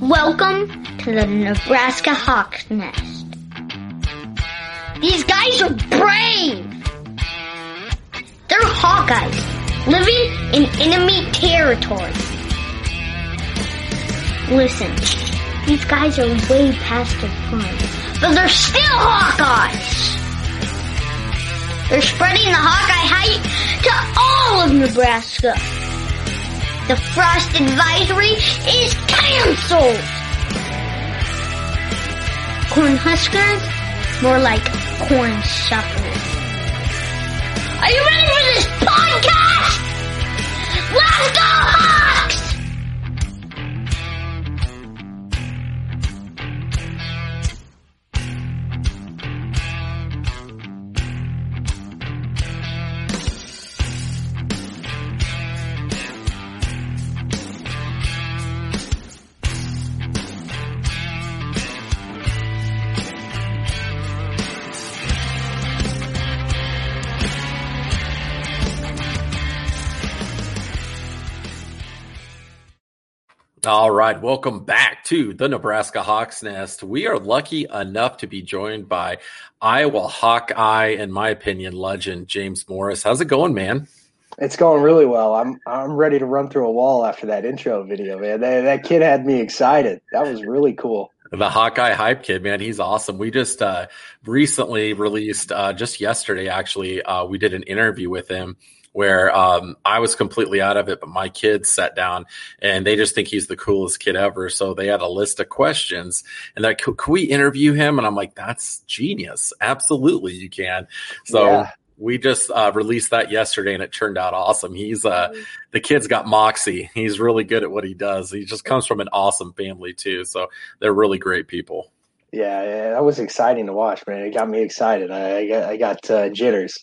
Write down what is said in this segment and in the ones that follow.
Welcome to the Nebraska Hawk's Nest. These guys are brave. They're Hawkeyes, living in enemy territory. Listen, these guys are way past their prime, but they're still Hawkeyes. They're spreading the Hawkeye hype to all of Nebraska. The frost advisory is canceled. Corn Huskers, more like corn shufflers. Are you ready for this podcast? Let's go All right, welcome back to the Nebraska Hawks Nest. We are lucky enough to be joined by Iowa Hawkeye, in my opinion, legend James Morris. How's it going, man? It's going really well. I'm I'm ready to run through a wall after that intro video, man. That, that kid had me excited. That was really cool. The Hawkeye hype kid, man, he's awesome. We just uh, recently released, uh, just yesterday, actually, uh, we did an interview with him where um, I was completely out of it, but my kids sat down and they just think he's the coolest kid ever. So they had a list of questions and they're like, can we interview him? And I'm like, that's genius. Absolutely, you can. So Yeah. we just uh, released that yesterday and it turned out awesome. He's uh, the kid's got moxie. He's really good at what he does. He just comes from an awesome family too. So they're really great people. Yeah, yeah, that was exciting to watch, man. It got me excited. I, I got I got uh, jitters.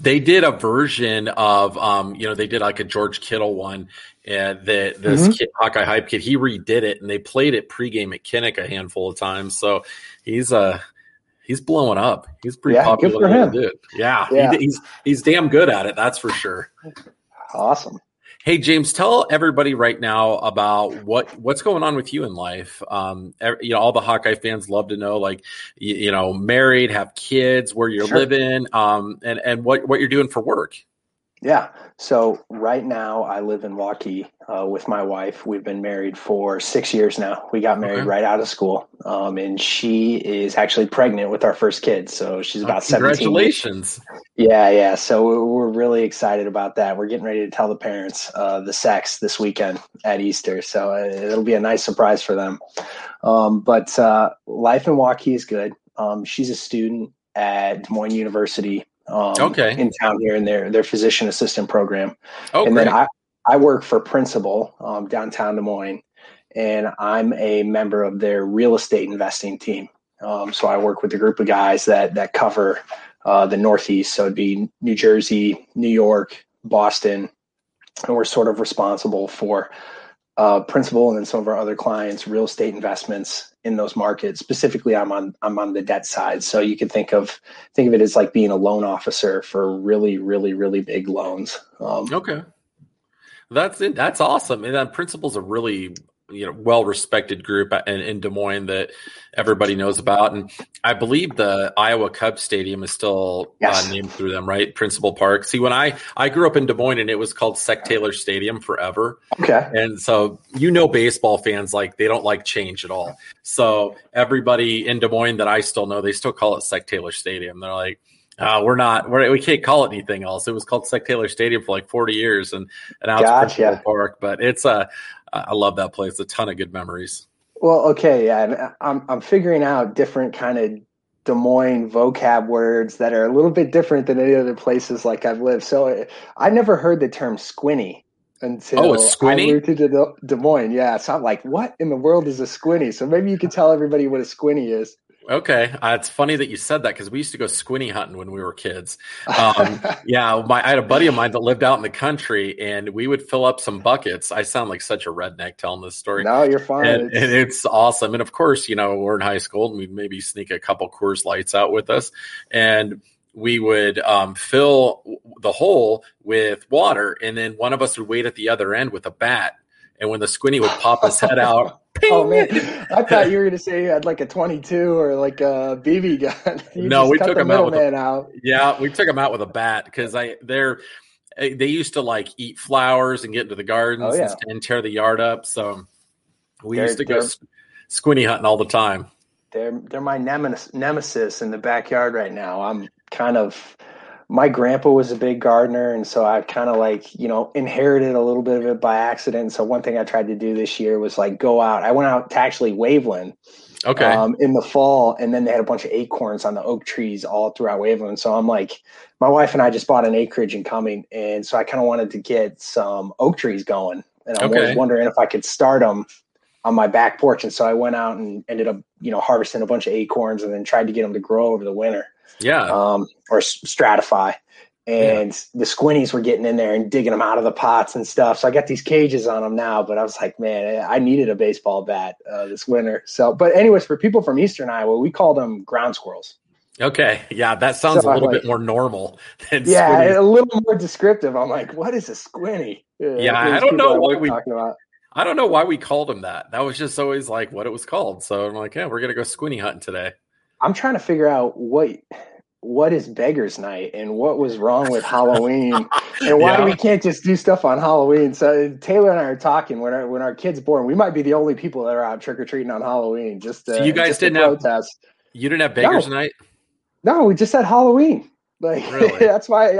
They did a version of, um, you know, they did like a George Kittle one, and the this Mhm. kid, Hawkeye hype kid, he redid it, and they played it pregame at Kinnick a handful of times. So he's uh he's blowing up. He's pretty Yeah, good popular. for him. dude. Yeah, Yeah. He, he's he's damn good at it. That's for sure. Awesome. Hey James, tell everybody right now about what what's going on with you in life. Um, ev- you know, all the Hawkeye fans love to know, like, you, you know, married, have kids, where you're Sure. living, um, and and what what you're doing for work. Yeah. So right now I live in Waukee uh, with my wife. We've been married for six years now. We got married Okay. right out of school, um, and she is actually pregnant with our first kid. So she's about seventeen. Congratulations! Yeah, yeah. So we're, we're really excited about that. We're getting ready to tell the parents uh, the sex this weekend at Easter. So uh, it'll be a nice surprise for them. Um, but uh, life in Waukee is good. Um, she's a student at Des Moines University. Um, Okay. In town here in their their physician assistant program, Oh, and great. then I I work for Principal um, downtown Des Moines, and I'm a member of their real estate investing team. Um, so I work with a group of guys that that cover uh, the Northeast. So it'd be New Jersey, New York, Boston, and we're sort of responsible for uh, principal and then some of our other clients' real estate investments in those markets. Specifically, I'm on I'm on the debt side. So you can think of think of it as like being a loan officer for really, really, really big loans. Um, okay, that's it. That's awesome. And then principal's a really you know well respected group in, in, Des Moines that everybody knows about, and I believe the Iowa Cubs Stadium is still uh, yes. uh, named through them, right? Principal Park. See, when I I grew up in Des Moines, and it was called Sec Taylor Stadium forever. Okay, and so you know, baseball fans like they don't like change at all. So everybody in Des Moines that I still know, they still call it Sec Taylor Stadium. They're like. Uh, we're not. We're, we can't call it anything else. It was called Sec Taylor Stadium for like forty years, and, and now gotcha. it's Principal Park. But it's a. Uh, I love that place. A ton of good memories. Well, okay, yeah, I'm I'm figuring out different kind of Des Moines vocab words that are a little bit different than any other places like I've lived. So I never heard the term squinty until oh, a squinty? I moved to Des Moines. Yeah, so I'm like, what in the world is a squinty? So maybe you could tell everybody what a squinty is. Okay, uh, it's funny that you said that because we used to go squinty hunting when we were kids. Um, yeah, my, I had a buddy of mine that lived out in the country, and we would fill up some buckets. I sound like such a redneck telling this story. No, you're fine. And it's, and it's awesome. And of course, you know, we're in high school, and we'd maybe sneak a couple Coors Lights out with us, and we would um, fill the hole with water, and then one of us would wait at the other end with a bat. And when the squinty would pop his head out, Oh man, I thought you were going to say you had like a 22 or like a BB gun. You no, we took them out with a, out. Yeah, we took them out with a bat because I they're eh, they used to like eat flowers and get into the gardens oh, yeah. and, and, tear the yard up. So we they're, used to go squinty hunting all the time. They're they're my nemesis, nemesis in the backyard right now. I'm kind of my grandpa was a big gardener and so i kind of like you know inherited a little bit of it by accident. So one thing i tried to do this year was like go out. I went out to actually waveland okay. um, in the fall and then they had a bunch of acorns on the oak trees all throughout waveland. So i'm like my wife and i just bought an acreage in Cumming and so i kind of wanted to get some oak trees going and i okay. was wondering if i could start them on my back porch. And so i went out and ended up you know harvesting a bunch of acorns and then tried to get them to grow over the winter yeah, um, or stratify. And yeah. the squinties were getting in there and digging them out of the pots and stuff. So I got these cages on them now, but I was like, man, I needed a baseball bat uh, this winter. So, but anyways, for people from Eastern Iowa, we call them ground squirrels. Okay, yeah, that sounds so a little like, bit more normal. Than yeah, squinty. a little more descriptive. I'm like, what is a squinty? Uh, yeah, I don't know what we talking about. I don't know why we called them that. That was just always like what it was called. So I'm like, yeah, we're gonna go squinty hunting today. I'm trying to figure out what what is beggars night and what was wrong with halloween and why yeah. we can't just do stuff on halloween so taylor and i are talking when our when our kids born we might be the only people that are out trick-or-treating on halloween just to, so uh, you guys didn't have you didn't have beggars no. night no we just had halloween like really? that's why,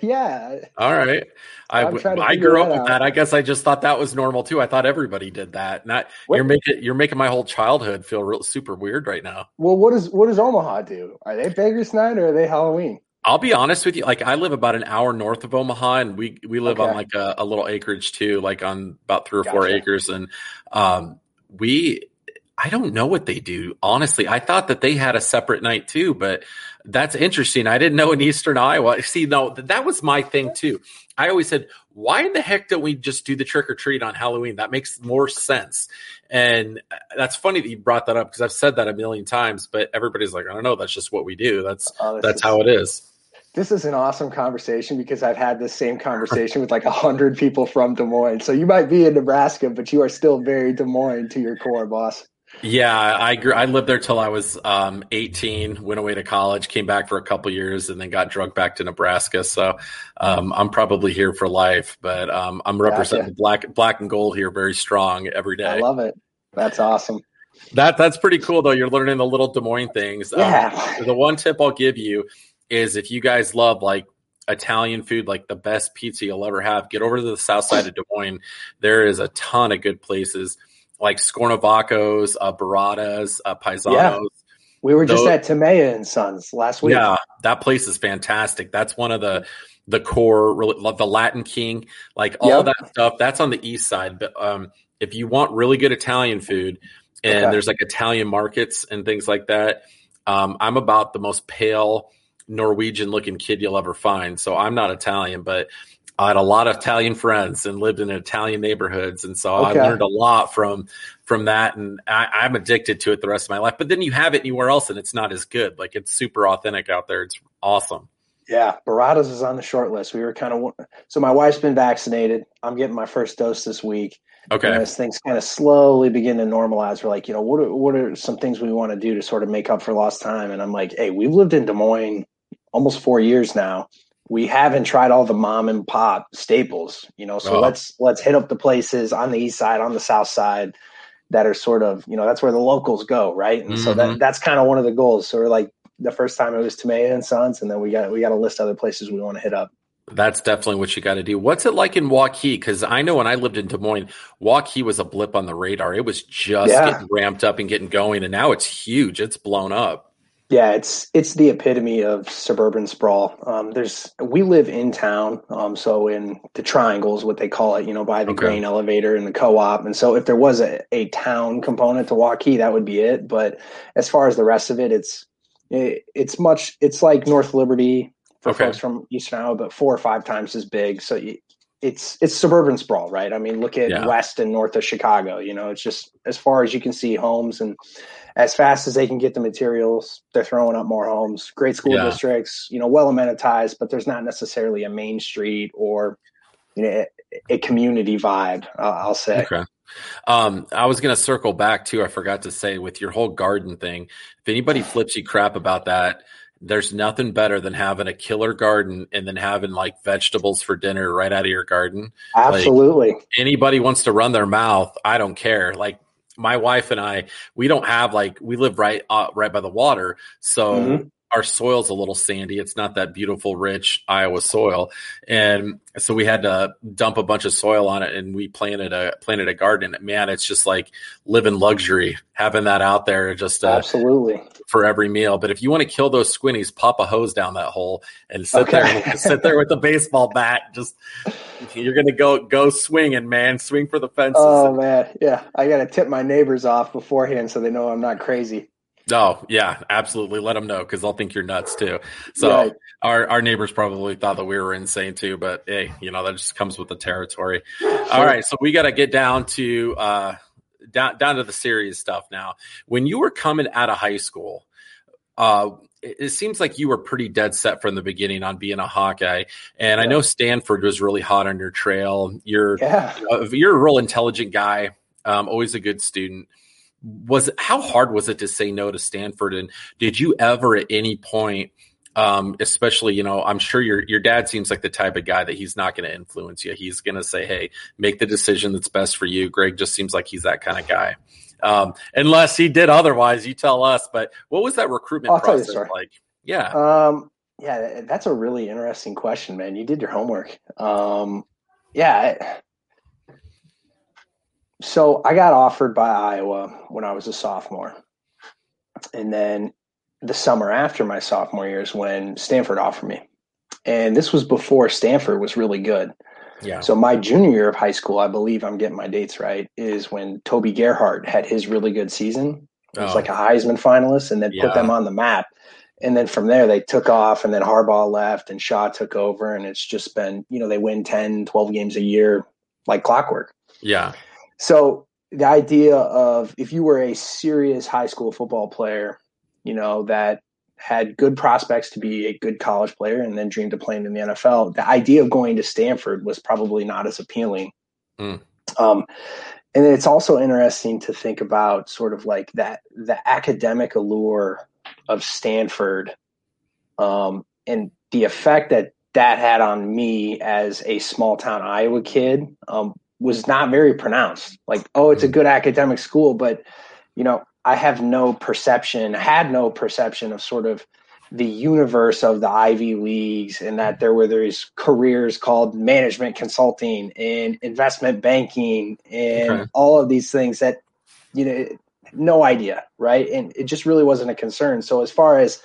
yeah. All right. I, I grew up with that. I guess I just thought that was normal too. I thought everybody did that. Not what? you're making you're making my whole childhood feel real super weird right now. Well, what does what does Omaha do? Are they Beggars Night or are they Halloween? I'll be honest with you. Like I live about an hour north of Omaha, and we we live okay. on like a, a, little acreage too, like on about three or gotcha. four acres, and um, we I don't know what they do. Honestly, I thought that they had a separate night too, but that's interesting. I didn't know in Eastern Iowa. See, no, that was my thing too. I always said, why in the heck don't we just do the trick or treat on Halloween? That makes more sense. And uh, that's funny that you brought that up because I've said that a million times, but everybody's like, I don't know. That's just what we do. That's oh, that's is, how it is. This is an awesome conversation because I've had this same conversation with like a hundred people from Des Moines. So you might be in Nebraska, but you are still very Des Moines to your core, boss. Yeah, I grew, I lived there till I was um, 18. Went away to college, came back for a couple years, and then got drugged back to Nebraska. So um, I'm probably here for life. But um, I'm representing gotcha. black black and gold here very strong every day. I love it. That's awesome. That that's pretty cool though. You're learning the little Des Moines things. Um, yeah. the one tip I'll give you is if you guys love like Italian food, like the best pizza you'll ever have, get over to the south side of Des Moines. There is a ton of good places like Scornovacos, uh, Baratta's, uh, Paisanos. Yeah. We were just Those, at Tumea and Sons last week. Yeah, that place is fantastic. That's one of the the core, love the Latin King, like all yep. that stuff. That's on the east side. But um, if you want really good Italian food, and okay. there's like Italian markets and things like that, um, I'm about the most pale Norwegian looking kid you'll ever find. So I'm not Italian, but I had a lot of Italian friends and lived in Italian neighborhoods, and so okay. I learned a lot from from that. And I, am addicted to it the rest of my life. But then you have it anywhere else, and it's not as good. Like it's super authentic out there. It's awesome. Yeah, Baratta's is on the short list. We were kind of so my wife's been vaccinated. I'm getting my first dose this week. Okay. And as things kind of slowly begin to normalize, we're like, you know, what are, what are some things we want to do to sort of make up for lost time? And I'm like, hey, we've lived in Des Moines almost four years now. We haven't tried all the mom and pop staples, you know. So Oh. let's let's hit up the places on the east side, on the south side, that are sort of, you know, that's where the locals go, right? And so Mhm. that that's kind of one of the goals. So we're like, the first time it was Tumea and Sons, and then we got we got a list of other places we want to hit up. That's definitely what you got to do. What's it like in Waukee? Because I know when I lived in Des Moines, Waukee was a blip on the radar. It was just Yeah. getting ramped up and getting going, and now it's huge. It's blown up. Yeah, it's it's the epitome of suburban sprawl. Um, there's we live in town, um, so in the triangles, what they call it, you know, by the Okay. grain elevator and the co-op. And so if there was a, a town component to Waukee, that would be it. But as far as the rest of it, it's it, it's much it's like North Liberty for Okay. folks from Eastern Iowa, but four or five times as big. So you, it's it's suburban sprawl, right? I mean, look at Yeah. west and north of Chicago. You know, it's just as far as you can see homes and as fast as they can get the materials, they're throwing up more homes. Great school Yeah. districts, you know, well amenitized, but there's not necessarily a main street or you know a, a community vibe. Uh, I'll say. Okay. Um, I was going to circle back too. I forgot to say with your whole garden thing. If anybody flips you crap about that, there's nothing better than having a killer garden and then having like vegetables for dinner right out of your garden. Absolutely. Anybody wants to run their mouth, I don't care. Like my wife and I, we don't have like we live right uh, right by the water, so Mhm. Our soil's a little sandy. It's not that beautiful, rich Iowa soil, and so we had to dump a bunch of soil on it, and we planted a planted a garden. Man, it's just like living luxury having that out there, just uh, Absolutely. for every meal. But if you want to kill those squinnies, pop a hose down that hole and sit Okay. there, sit there with the baseball bat. Just you're gonna go go swinging, man. Swing for the fences. Oh man, yeah. I got to tip my neighbors off beforehand so they know I'm not crazy. Oh yeah, absolutely. Let them know because they'll think you're nuts too. So Right. our our neighbors probably thought that we were insane too, but hey, you know that just comes with the territory. All right, so we got to get down to uh down down to the serious stuff now. When you were coming out of high school, uh, it, it seems like you were pretty dead set from the beginning on being a Hawkeye, and I know Stanford was really hot on your trail. You're Yeah. uh, you're a real intelligent guy, um, always a good student. Was how hard was it to say no to Stanford? And did you ever at any point, um, especially you know, I'm sure your your dad seems like the type of guy that he's not going to influence you. He's going to say, "Hey, make the decision that's best for you." Greg just seems like he's that kind of guy. Um, unless he did otherwise, you tell us. But what was that recruitment I'll tell you the process like? Yeah, Um, yeah, that's a really interesting question, man. You did your homework. Um, yeah. So I got offered by Iowa when I was a sophomore. And then the summer after my sophomore year is when Stanford offered me. And this was before Stanford was really good. yeah, So my junior year of high school, I believe I'm getting my dates right, is when Toby Gerhart had his really good season. It was Oh. like a Heisman finalist and then Yeah. put them on the map. And then from there they took off and then Harbaugh left and Shaw took over and it's just been, you know, they win 10, 12 games a year like clockwork. yeah, So the idea of if you were a serious high school football player, you know, that had good prospects to be a good college player and then dreamed of playing in the NFL, the idea of going to Stanford was probably not as appealing. Mm. Um, and it's also interesting to think about sort of like that the academic allure of Stanford um, and the effect that that had on me as a small town Iowa kid um, was not very pronounced. Like, oh, it's a mm. good academic school, but you know, I have no perception, had no perception of sort of the universe of the Ivy Leagues and that there were these careers called management consulting and investment banking and Okay. all of these things that, you know, no idea, right? And it just really wasn't a concern. So as far as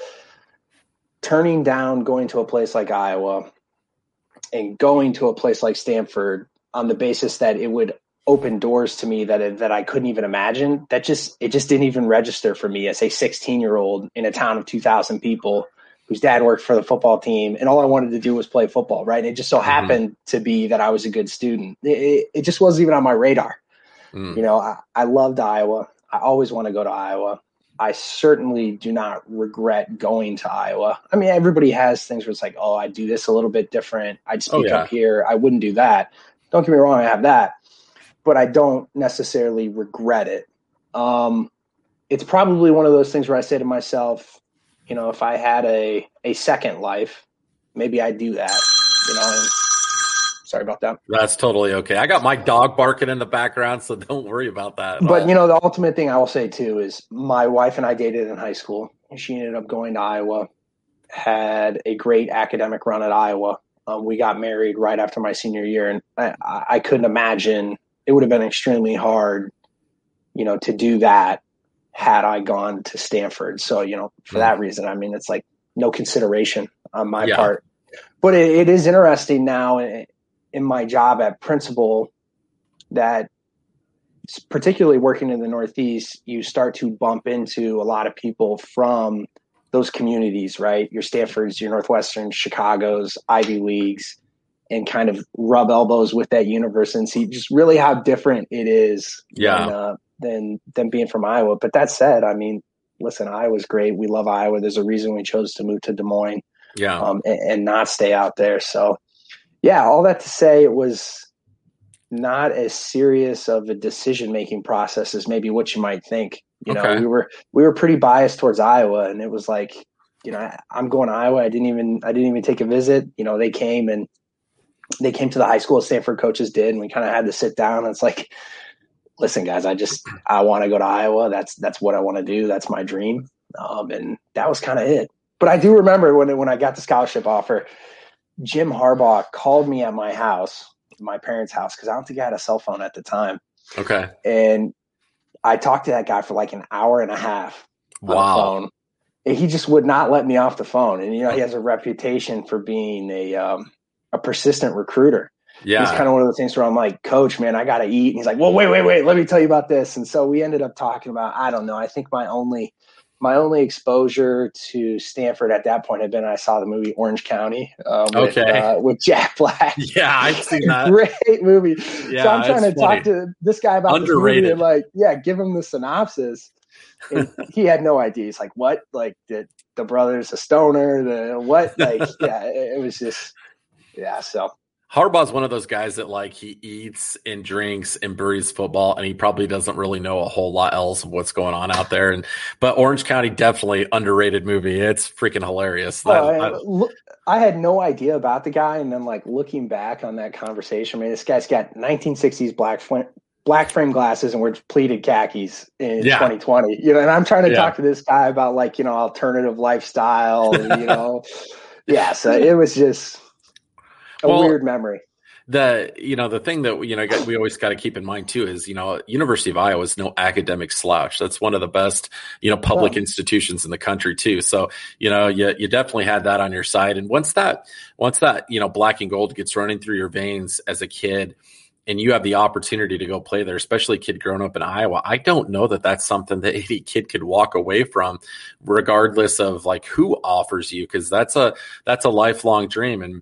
turning down going to a place like Iowa and going to a place like Stanford on the basis that it would open doors to me that that I couldn't even imagine. That just it just didn't even register for me as a 16 year old in a town of 2,000 people whose dad worked for the football team, and all I wanted to do was play football. Right? And it just so happened to be that I was a good student. It, it, it just wasn't even on my radar. Mm. You know, I, I loved Iowa. I always want to go to Iowa. I certainly do not regret going to Iowa. I mean, everybody has things where it's like, oh, I'd do this a little bit different. I'd speak oh, yeah. up here. I wouldn't do that. Don't get me wrong, I have that, but I don't necessarily regret it. Um, it's probably one of those things where I say to myself, you know, if I had a a second life, maybe I'd do that. You know, and sorry about that. That's totally okay. I got my dog barking in the background, so don't worry about that. But you know, the ultimate thing I will say too is my wife and I dated in high school. She ended up going to Iowa, had a great academic run at Iowa. Um, we got married right after my senior year, and I, I couldn't imagine it would have been extremely hard, you know, to do that had I gone to Stanford. So, you know, for that reason, I mean, it's like no consideration on my yeah. part. But it, it is interesting now in, in my job at Principal that, particularly working in the Northeast, you start to bump into a lot of people from those communities, right? Your Stanfords, your Northwestern, Chicago's, Ivy Leagues, and kind of rub elbows with that universe and see just really how different it is. Yeah. Than, uh, than than being from Iowa. But that said, I mean, listen, Iowa's great. We love Iowa. There's a reason we chose to move to Des Moines, yeah, um, and, and not stay out there. So, yeah, all that to say, it was not as serious of a decision making process as maybe what you might think. You know, okay. we were we were pretty biased towards Iowa, and it was like, you know, I, I'm going to Iowa. I didn't even I didn't even take a visit. You know, they came and they came to the high school Stanford coaches did, and we kind of had to sit down. And it's like, listen, guys, I just I want to go to Iowa. That's that's what I want to do. That's my dream. Um, and that was kind of it. But I do remember when when I got the scholarship offer, Jim Harbaugh called me at my house, my parents' house, because I don't think I had a cell phone at the time. Okay. And I talked to that guy for like an hour and a half on wow. the phone. And he just would not let me off the phone. And you know, he has a reputation for being a um, a persistent recruiter. Yeah. He's kind of one of the things where I'm like, Coach, man, I got to eat. And he's like, Well, wait, wait, wait. Let me tell you about this. And so we ended up talking about, I don't know. I think my only my only exposure to Stanford at that point had been I saw the movie Orange County um, with, okay. uh, with Jack Black. Yeah, I've seen that. Great movie. Yeah, so I'm trying to funny. talk to this guy about Underrated. this movie and like, yeah, give him the synopsis. He had no idea. He's like, what? Like the the brother's a stoner. The what? Like, yeah, it was just, yeah. So Harbaugh's one of those guys that like he eats and drinks and breathes football, and he probably doesn't really know a whole lot else of what's going on out there. And but Orange County definitely underrated movie. It's freaking hilarious. Oh, I, I, I, had no idea about the guy, and then like looking back on that conversation, I mean, this guy's got 1960s black black frame glasses and we're pleated khakis in yeah. 2020. You know, and I'm trying to yeah. talk to this guy about like you know alternative lifestyle. you know, yeah. So it was just a well, weird memory. The you know the thing that you know we always got to keep in mind too is you know University of Iowa is no academic slouch. That's one of the best you know public institutions in the country too. So you know you you definitely had that on your side. And once that once that you know black and gold gets running through your veins as a kid, and you have the opportunity to go play there, especially a kid growing up in Iowa, I don't know that that's something that any kid could walk away from, regardless of like who offers you, because that's a that's a lifelong dream. And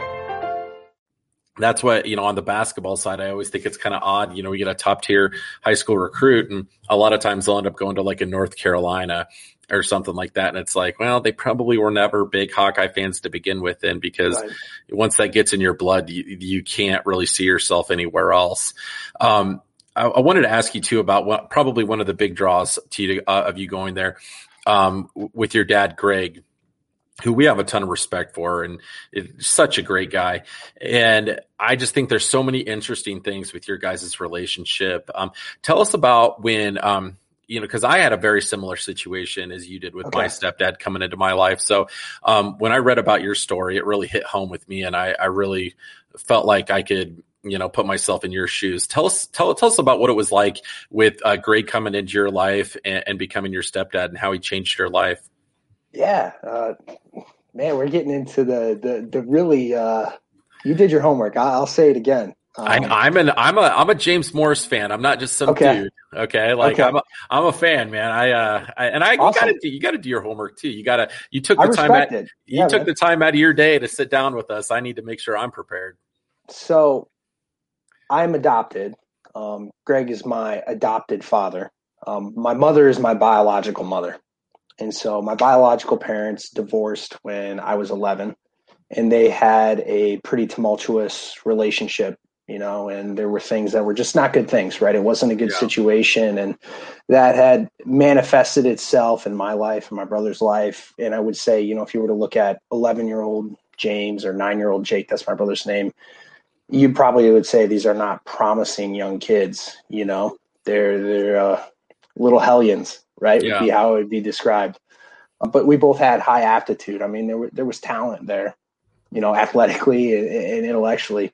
that's what you know on the basketball side i always think it's kind of odd you know we get a top tier high school recruit and a lot of times they'll end up going to like a north carolina or something like that and it's like well they probably were never big hawkeye fans to begin with then because right. once that gets in your blood you, you can't really see yourself anywhere else um, I, I, wanted to ask you too about what probably one of the big draws to you, uh, of you going there um, with your dad, Greg, who we have a ton of respect for and is such a great guy. And I just think there's so many interesting things with your guys' relationship. Um, tell us about when, um, you know, because I had a very similar situation as you did with okay. my stepdad coming into my life. So um, when I read about your story, it really hit home with me, and I, I really felt like I could you know put myself in your shoes tell us tell, tell us about what it was like with uh, greg coming into your life and, and, becoming your stepdad and how he changed your life yeah uh, man we're getting into the the, the really uh, you did your homework I, will say it again um, I, am an I'm a I'm a James Morris fan. I'm not just some okay. dude. Okay, like okay. I'm a I'm a fan, man. I uh I, and I awesome. you got to you got to do your homework too. You got to you took the time out you yeah, took man. the time out of your day to sit down with us. I need to make sure I'm prepared. So I'm adopted. Um, Greg is my adopted father. Um, my mother is my biological mother. And so my biological parents divorced when I was 11, and they had a pretty tumultuous relationship, you know, and there were things that were just not good things, right? It wasn't a good yeah. situation. And that had manifested itself in my life and my brother's life. And I would say, you know, if you were to look at 11 year old James or nine year old Jake, that's my brother's name, you probably would say these are not promising young kids. You know, they're they're uh, little hellions, right? Yeah. Would be how it would be described. But we both had high aptitude. I mean, there were, there was talent there, you know, athletically and, and intellectually.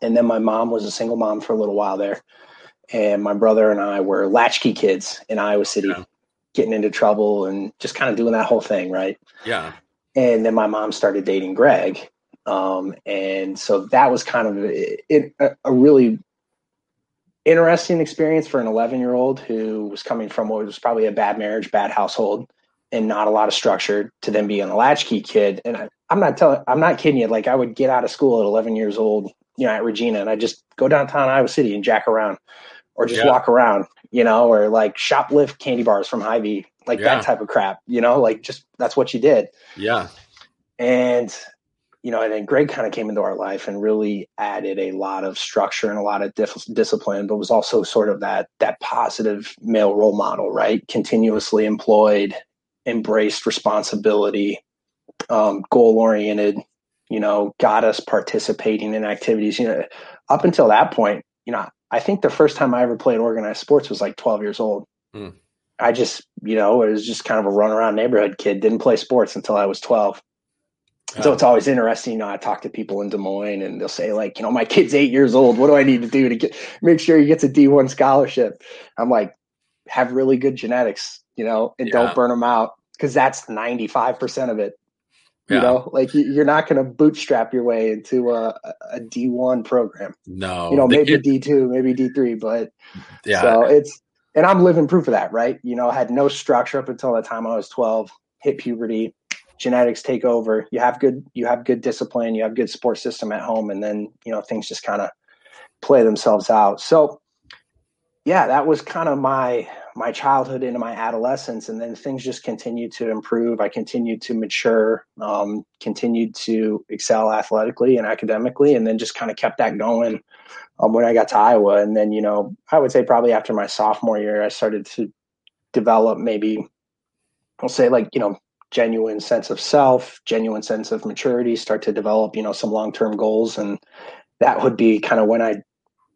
And then my mom was a single mom for a little while there, and my brother and I were latchkey kids in Iowa City, yeah. getting into trouble and just kind of doing that whole thing, right? Yeah. And then my mom started dating Greg, um, and so that was kind of it, a, a really interesting experience for an 11 year old who was coming from what was probably a bad marriage, bad household, and not a lot of structure to then being a latchkey kid. And I, am not telling, I'm not kidding you. Like I would get out of school at 11 years old, you know, at Regina, and I just go downtown Iowa City and jack around, or just yeah. walk around, you know, or like shoplift candy bars from Hy-Vee, like yeah. that type of crap, you know, like just that's what you did. Yeah. And you know, and then Greg kind of came into our life and really added a lot of structure and a lot of dif- discipline, but was also sort of that that positive male role model, right? Continuously employed, embraced responsibility, um, goal oriented. You know, got us participating in activities. You know, up until that point, you know, I think the first time I ever played organized sports was like 12 years old. Mm. I just, you know, it was just kind of a run around neighborhood kid. Didn't play sports until I was 12 so it's always interesting. You know, I talk to people in Des Moines and they'll say, like, you know, my kid's eight years old. What do I need to do to get make sure he gets a D1 scholarship? I'm like, have really good genetics, you know, and yeah. don't burn them out because that's 95% of it. Yeah. You know, like you're not going to bootstrap your way into a a D1 program. No, you know, maybe kid... D2, maybe D3, but yeah, so it's, and I'm living proof of that, right? You know, I had no structure up until the time I was 12, hit puberty genetics take over. You have good you have good discipline, you have good support system at home, and then you know things just kind of play themselves out. So yeah, that was kind of my my childhood into my adolescence, and then things just continued to improve. I continued to mature, um, continued to excel athletically and academically, and then just kind of kept that going um, when I got to Iowa. And then you know, I would say probably after my sophomore year, I started to develop maybe I'll say like you know genuine sense of self, genuine sense of maturity, start to develop, you know, some long-term goals. And that would be kind of when I,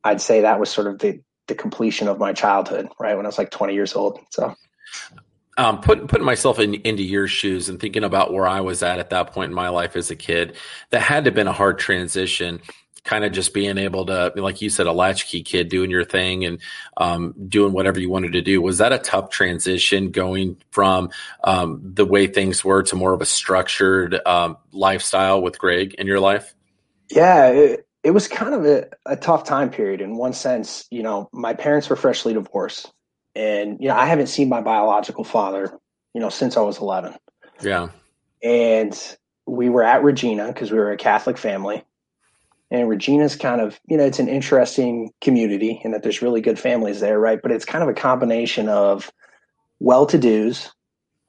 I'd say that was sort of the, the completion of my childhood, right? When I was like 20 years old. So, um, putting putting myself in, into your shoes and thinking about where I was at at that point in my life as a kid, that had to have been a hard transition kind of just being able to, like you said, a latchkey kid doing your thing and um, doing whatever you wanted to do. Was that a tough transition going from um, the way things were to more of a structured um, lifestyle with Greg in your life? Yeah, it, it was kind of a, a tough time period in one sense. You know, my parents were freshly divorced, and you know, I haven't seen my biological father, you know, since I was 11. Yeah. And we were at Regina because we were a Catholic family and Regina's kind of, you know, it's an interesting community in that there's really good families there, right? But it's kind of a combination of well to dos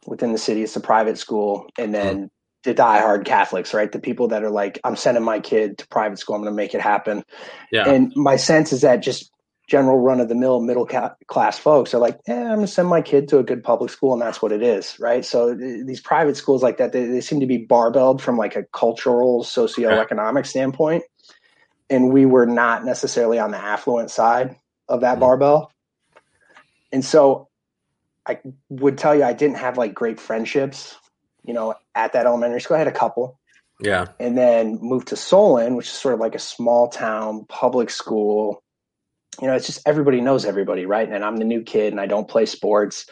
within the city. It's a private school. And then mm-hmm. the diehard Catholics, right? The people that are like, I'm sending my kid to private school. I'm going to make it happen. Yeah. And my sense is that just general run of the mill middle class folks are like, eh, I'm gonna send my kid to a good public school, and that's what it is, right? So th- these private schools like that, they, they seem to be barbelled from like a cultural, socioeconomic standpoint, and we were not necessarily on the affluent side of that mm. barbell, and so I would tell you I didn't have like great friendships, you know, at that elementary school. I had a couple, Yeah. and then moved to Solon, which is sort of like a small town public school. You know, it's just everybody knows everybody, right? And I'm the new kid and I don't play sports.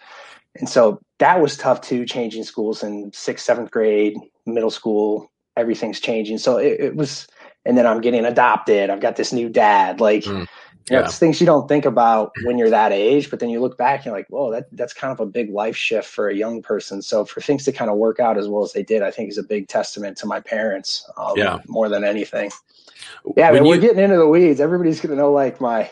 And so that was tough too, changing schools in sixth, seventh grade, middle school, everything's changing. So it, it was, and then I'm getting adopted. I've got this new dad. Like, Mm, you know, yeah. it's things you don't think about when you're that age, but then you look back and you're like, whoa, that, that's kind of a big life shift for a young person. So for things to kind of work out as well as they did, I think is a big testament to my parents um, Yeah. more than anything. Yeah, When man, we're getting into the weeds. Everybody's going to know like my,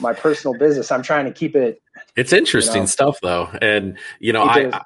my personal business. I'm trying to keep it. It's interesting You know? stuff though. And you know, I. I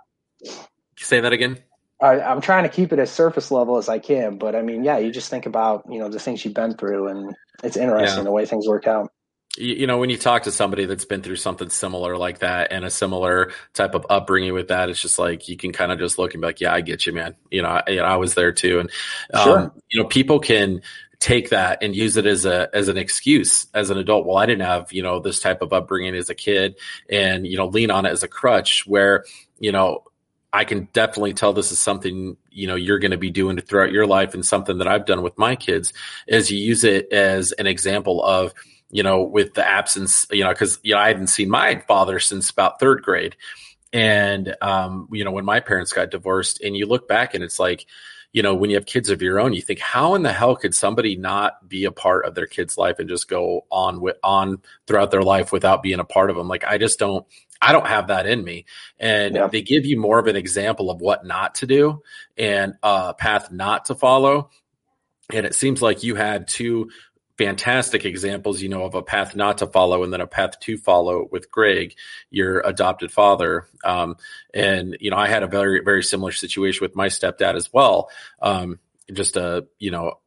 say that again. I, I'm trying to keep it as surface level as I can, but I mean, yeah, you just think about, you know, the things you've been through and it's interesting Yeah. the way things work out. you, know when you talk to somebody that's been through something similar like that and a similar type of upbringing with that it's just like you can kind of just look and be like yeah i get you man you know i, you know, I was there too and um, Sure. you know people can take that and use it as a as an excuse as an adult well i didn't have you know this type of upbringing as a kid and you know lean on it as a crutch where you know I can definitely tell this is something you know you're going to be doing throughout your life, and something that I've done with my kids is you use it as an example of you know with the absence you know because you know I hadn't seen my father since about third grade, and um, you know when my parents got divorced, and you look back and it's like you know when you have kids of your own, you think how in the hell could somebody not be a part of their kid's life and just go on with on throughout their life without being a part of them? Like I just don't. I don't have that in me. And Yeah. they give you more of an example of what not to do and a path not to follow. And it seems like you had two fantastic examples, you know, of a path not to follow and then a path to follow with Greg, your adopted father. Um, and, you know, I had a very, very similar situation with my stepdad as well. Um, just a, you know,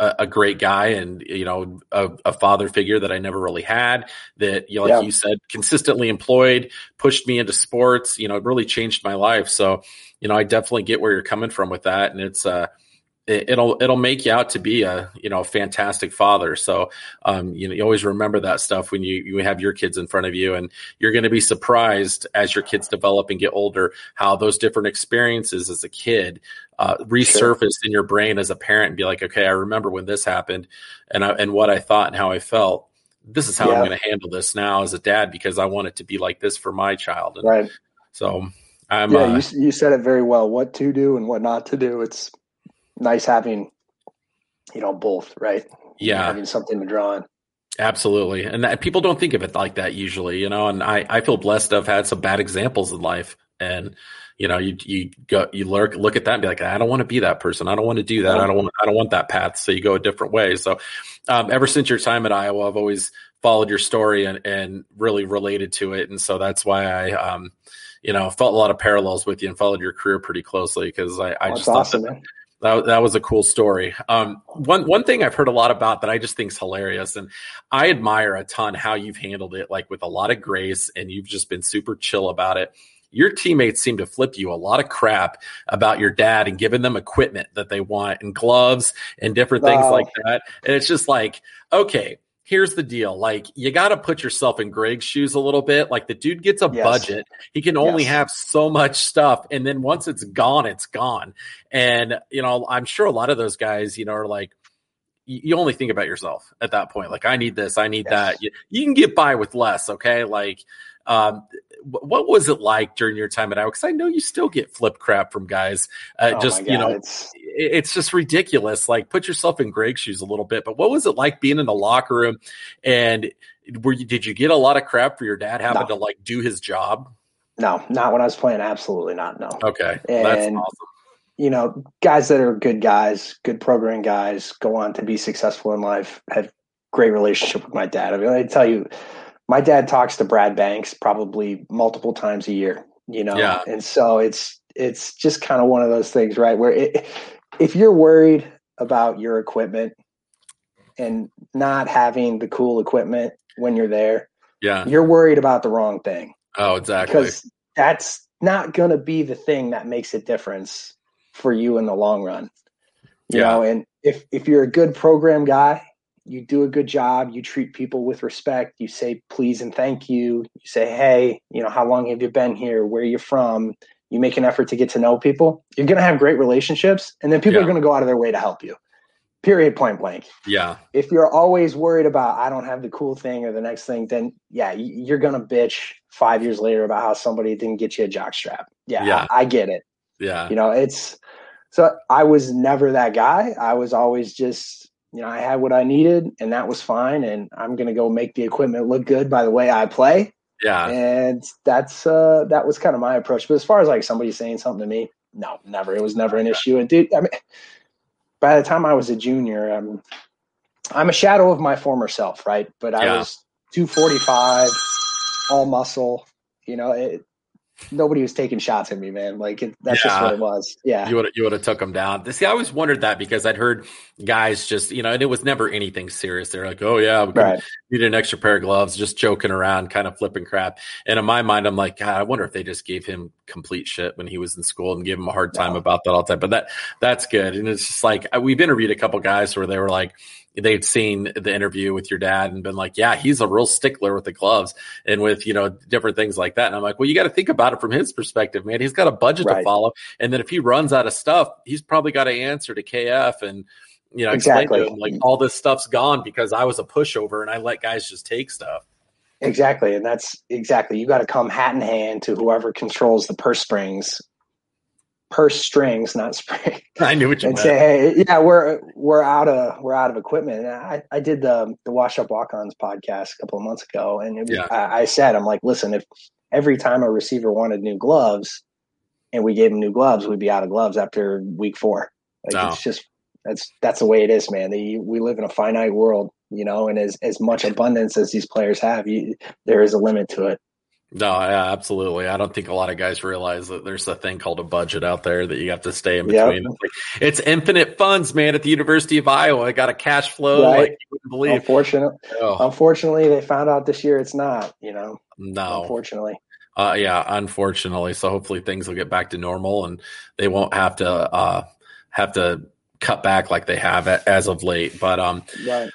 a, a great guy and you know a, a father figure that I never really had that you know, like Yeah. you said consistently employed pushed me into sports you know it really changed my life so you know I definitely get where you're coming from with that and it's uh it'll it'll make you out to be a you know a fantastic father so um you know you always remember that stuff when you you have your kids in front of you and you're going to be surprised as your kids develop and get older how those different experiences as a kid uh, resurface in your brain as a parent and be like, okay, I remember when this happened and I, and what I thought and how I felt. This is how Yeah. I'm going to handle this now as a dad because I want it to be like this for my child. And Right. so I'm, yeah, uh, you, you said it very well. What to do and what not to do. It's nice having, you know, both, right? yeah, Having something to draw on. absolutely. And that, people don't think of it like that usually, you know, and I, I feel blessed to have had some bad examples in life and, you know, you, you go, you look, look at that and be like, I don't want to be that person. I don't want to do that. I don't want, I don't want that path. So you go a different way. So, um, ever since your time at Iowa, I've always followed your story and, and really related to it. And so that's why I, um, you know, felt a lot of parallels with you and followed your career pretty closely because I, I That's just thought that, man. That that was a cool story. Um, one one thing I've heard a lot about that I just think is hilarious, and I admire a ton how you've handled it, like with a lot of grace, and you've just been super chill about it. Your teammates seem to flip you a lot of crap about your dad and giving them equipment that they want and gloves and different things like that. And it's just like, okay, here's the deal. Like, you got to put yourself in Greg's shoes a little bit. Like, the dude gets a Yes. budget. He can only Yes. have so much stuff. And then once it's gone, it's gone. And, you know, I'm sure a lot of those guys, you know, are like, you, only think about yourself at that point. Like, I need this, I need Yes. that. You, you can get by with less. Okay. Like, um, what was it like during your time at Iowa? Because I know you still get flip crap from guys. Uh, Oh just my you know, it's it's just ridiculous. Like, put yourself in Greg's shoes a little bit. But what was it like being in the locker room? And were you, did you get a lot of crap for your dad having No. to like do his job? no, not when I was playing. Absolutely not. No. Okay, that's And- awesome. you know, guys that are good guys, good programming guys, go on to be successful in life. Have great relationship with my dad. I mean, I tell you, my dad talks to Brad Banks probably multiple times a year. You know, Yeah. and so it's it's just kind of one of those things, right? Where it, if you're worried about your equipment and not having the cool equipment when you're there, Yeah. you're worried about the wrong thing Oh, exactly. because that's not going to be the thing that makes a difference for you in the long run. You Yeah. know, and if if you're a good program guy, you do a good job, you treat people with respect, you say please and thank you, you say, "Hey, you know, how long have you been here? Where are you from?" You make an effort to get to know people. You're going to have great relationships and then people Yeah. are going to go out of their way to help you. Period point blank Yeah. if you're always worried about I don't have the cool thing or the next thing, then yeah, you're gonna bitch five years later about how somebody didn't get you a jock strap. Yeah, Yeah. I, I get it. Yeah. You know, it's so I was never that guy. I was always just you know I had what I needed and that was fine. And I'm gonna go make the equipment look good by the way I play. Yeah. And that's uh that was kind of my approach. But as far as like somebody saying something to me, no, never. It was never an issue. And dude, I mean, by the time I was a junior, um, I'm a shadow of my former self, right? But I Yeah. was 245, all muscle. You know, it, nobody was taking shots at me, man. Like it, that's just what it was. Yeah, You would you would have took him down. See, I always wondered that because I'd heard guys just you know, and it was never anything serious. They're like, "Oh yeah, we right. need an extra pair of gloves," just joking around, kind of flipping crap. And in my mind, I'm like, God, I wonder if they just gave him complete shit when he was in school and gave him a hard time No. about that all the time. But that that's good. And it's just like uh, we've interviewed a couple guys where they were like. They'd seen the interview with your dad and been like, "Yeah, he's a real stickler with the gloves and with you know different things like that." And I'm like, "Well, you got to think about it from his perspective, man. He's got a budget to follow, and then if he runs out of stuff, he's probably got to answer to KF and you know explain Exactly. to him like all this stuff's gone because I was a pushover and I let guys just take stuff." Exactly, and that's exactly. You got to come hat in hand to whoever controls the purse springs, purse strings, not spring. I knew what you and meant. say, hey, yeah, we're we're out of we're out of equipment. And I, I did the the Wash Up Walk Ons podcast a couple of months ago, and it Yeah. I, I said, I'm like, listen, if every time a receiver wanted new gloves, and we gave him new gloves, we'd be out of gloves after week four. Like it's just that's that's the way it is, man. The, we live in a finite world, you know, and as as much abundance as these players have, you, there is a limit to it. No, yeah, absolutely. I don't think a lot of guys realize that there's a thing called a budget out there that you have to stay in between. It's, it's infinite funds, man. At the University of Iowa, I got a cash flow Right. like you wouldn't believe. Unfortunately, Oh, unfortunately, they found out this year it's not. You know, no, unfortunately. Uh, yeah, unfortunately. So hopefully things will get back to normal and they won't have to uh, have to cut back like they have as of late. But um, Right.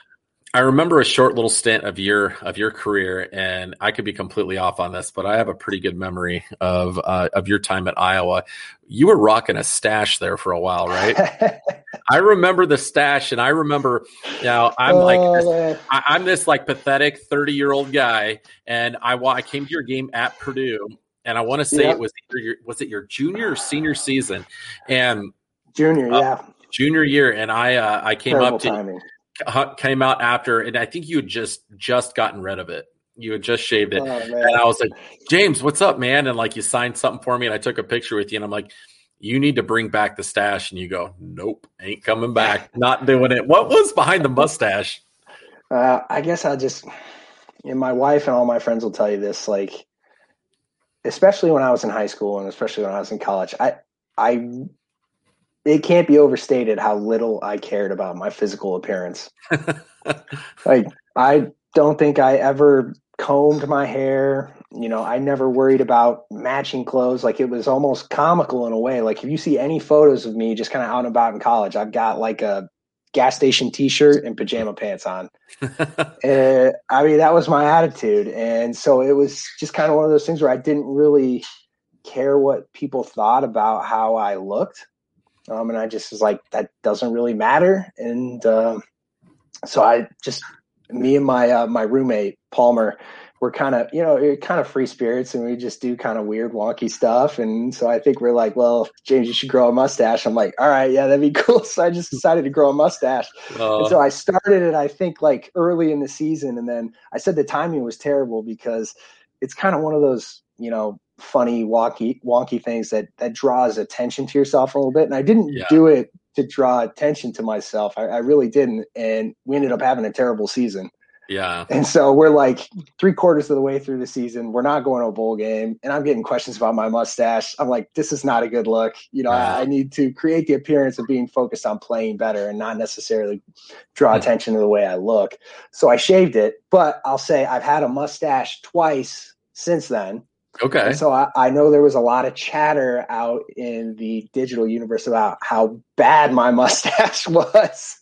I remember a short little stint of your of your career, and I could be completely off on this, but I have a pretty good memory of uh, of your time at Iowa. You were rocking a stash there for a while, right? I remember the stash, and I remember, you know, I'm like, Oh. I, I'm this like pathetic 30 year old guy, and I I came to your game at Purdue, and I want to say Yep. it was your, was it your junior or senior season, and Junior, Uh, yeah. junior year, and I uh, I came Terrible up to timing. Came out after, and I think you had just just gotten rid of it. You had just shaved it, Oh, and I was like, James, what's up, man? And like you signed something for me, and I took a picture with you, and I'm like. You need to bring back the stash, and you go, "Nope, ain't coming back. Not doing it." What was behind the mustache? Uh, I guess I just, and my wife and all my friends will tell you this, like, especially when I was in high school and especially when I was in college, I, I, it can't be overstated how little I cared about my physical appearance. like, I don't think I ever combed my hair. You know, I never worried about matching clothes. Like, it was almost comical in a way. Like, if you see any photos of me just kind of out and about in college, I've got like a gas station t-shirt and pajama pants on. Uh, I mean, that was my attitude. And so it was just kind of one of those things where I didn't really care what people thought about how I looked. Um, and I just was like, that doesn't really matter. And um, so I just, me and my uh, my roommate Palmer, we're kind of you know kind of free spirits, and we just do kind of weird, wonky stuff. And so I think we're like, well, James, you should grow a mustache. I'm like, all right, yeah, that'd be cool. So I just decided to grow a mustache. Uh, And so I started it, I think, like early in the season, and then I said the timing was terrible because it's kind of one of those, you know, funny, wonky, wonky things that that draws attention to yourself a little bit. And I didn't Yeah. do it to draw attention to myself. I, I really didn't, and we ended up having a terrible season. Yeah. And so we're like three quarters of the way through the season. We're not going to a bowl game. And I'm getting questions about my mustache. I'm like, this is not a good look. You know, I, I, need to create the appearance of being focused on playing better and not necessarily draw mm-hmm. attention to the way I look. So I shaved it. But I'll say I've had a mustache twice since then. Okay. And so I, I, know there was a lot of chatter out in the digital universe about how bad my mustache was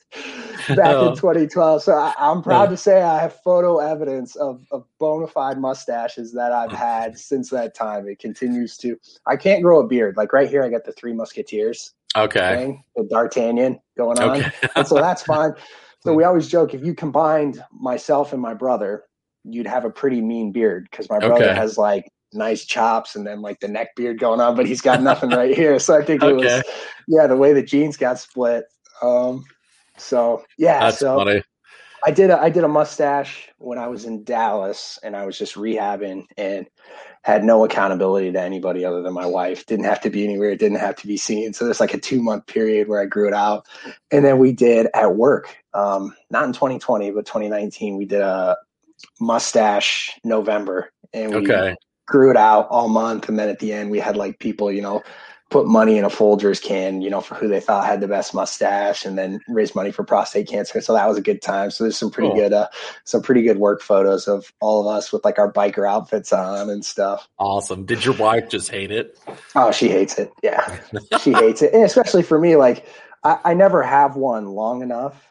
back oh. in 2012. So I, am proud oh. to say I have photo evidence of, of bona fide mustaches that I've oh. had since that time. It continues to. I can't grow a beard. Like right here, I got the Three Musketeers. Okay. Thing, the D'Artagnan going on. Okay. and so that's fine. So we always joke if you combined myself and my brother, you'd have a pretty mean beard because my brother okay. has like nice chops and then like the neck beard going on, but he's got nothing right here. So I think it okay. was yeah, the way the genes got split. Um so yeah, That's so funny. I did a, I did a mustache when I was in Dallas and I was just rehabbing and had no accountability to anybody other than my wife. Didn't have to be anywhere, didn't have to be seen. So there's like a two month period where I grew it out. And then we did at work, um, not in 2020, but 2019, we did a mustache November and we okay grew it out all month. And then at the end, we had like people, you know, put money in a Folgers can, you know, for who they thought had the best mustache, and then raise money for prostate cancer. So that was a good time. So there's some pretty cool. good, uh, some pretty good work photos of all of us with like our biker outfits on and stuff. Awesome. Did your wife just hate it? Oh, she hates it. Yeah, she hates it, and especially for me, like I, I never have one long enough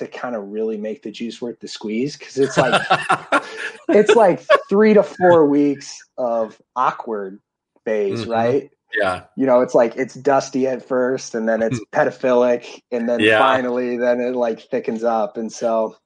to kind of really make the juice worth the squeeze because it's like it's like three to four weeks of awkward phase, mm-hmm. right? Yeah. You know, it's like it's dusty at first and then it's mm. pedophilic and then yeah. finally then it like thickens up. And so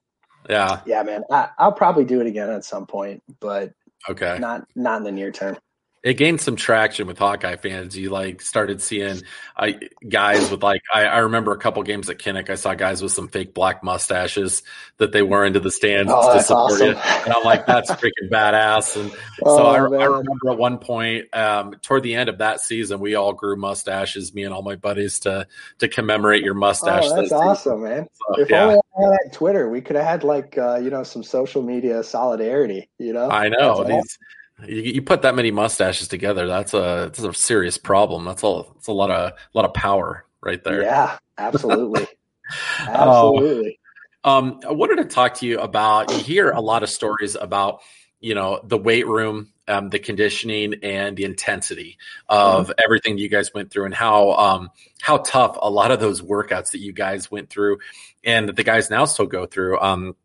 Yeah. Yeah, man. I, I'll probably do it again at some point, but okay. Not not in the near term it gained some traction with Hawkeye fans. You like started seeing uh, guys with like I, I, remember a couple games at Kinnick. I saw guys with some fake black mustaches that they wore into the stands oh, to support awesome. it, and I'm like, that's freaking badass. And oh, so I, I, remember at one point um, toward the end of that season, we all grew mustaches, me and all my buddies, to to commemorate your mustache. Oh, that's awesome, man! So, if yeah. only I had Twitter, we could have had like uh, you know some social media solidarity. You know, I know these. You, you, put that many mustaches together, that's a that's a serious problem. That's a that's a lot of a lot of power right there. Yeah, absolutely, absolutely. um, I wanted to talk to you about. You hear a lot of stories about you know the weight room, um, the conditioning, and the intensity of mm-hmm. everything you guys went through, and how um, how tough a lot of those workouts that you guys went through, and the guys now still go through. Um,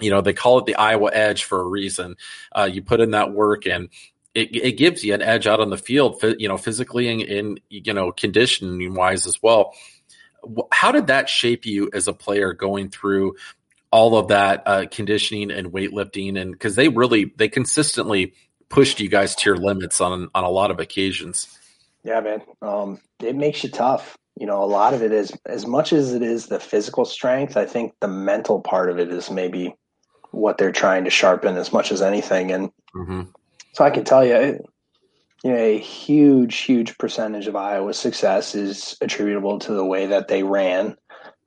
you know, they call it the Iowa edge for a reason. Uh, you put in that work and it, it gives you an edge out on the field, you know, physically and, and you know, conditioning wise as well. How did that shape you as a player going through all of that uh, conditioning and weightlifting? And because they really, they consistently pushed you guys to your limits on on a lot of occasions. Yeah, man. Um, it makes you tough you know, a lot of it is as much as it is the physical strength, I think the mental part of it is maybe what they're trying to sharpen as much as anything. And mm-hmm. so I can tell you, you know, a huge, huge percentage of Iowa's success is attributable to the way that they ran,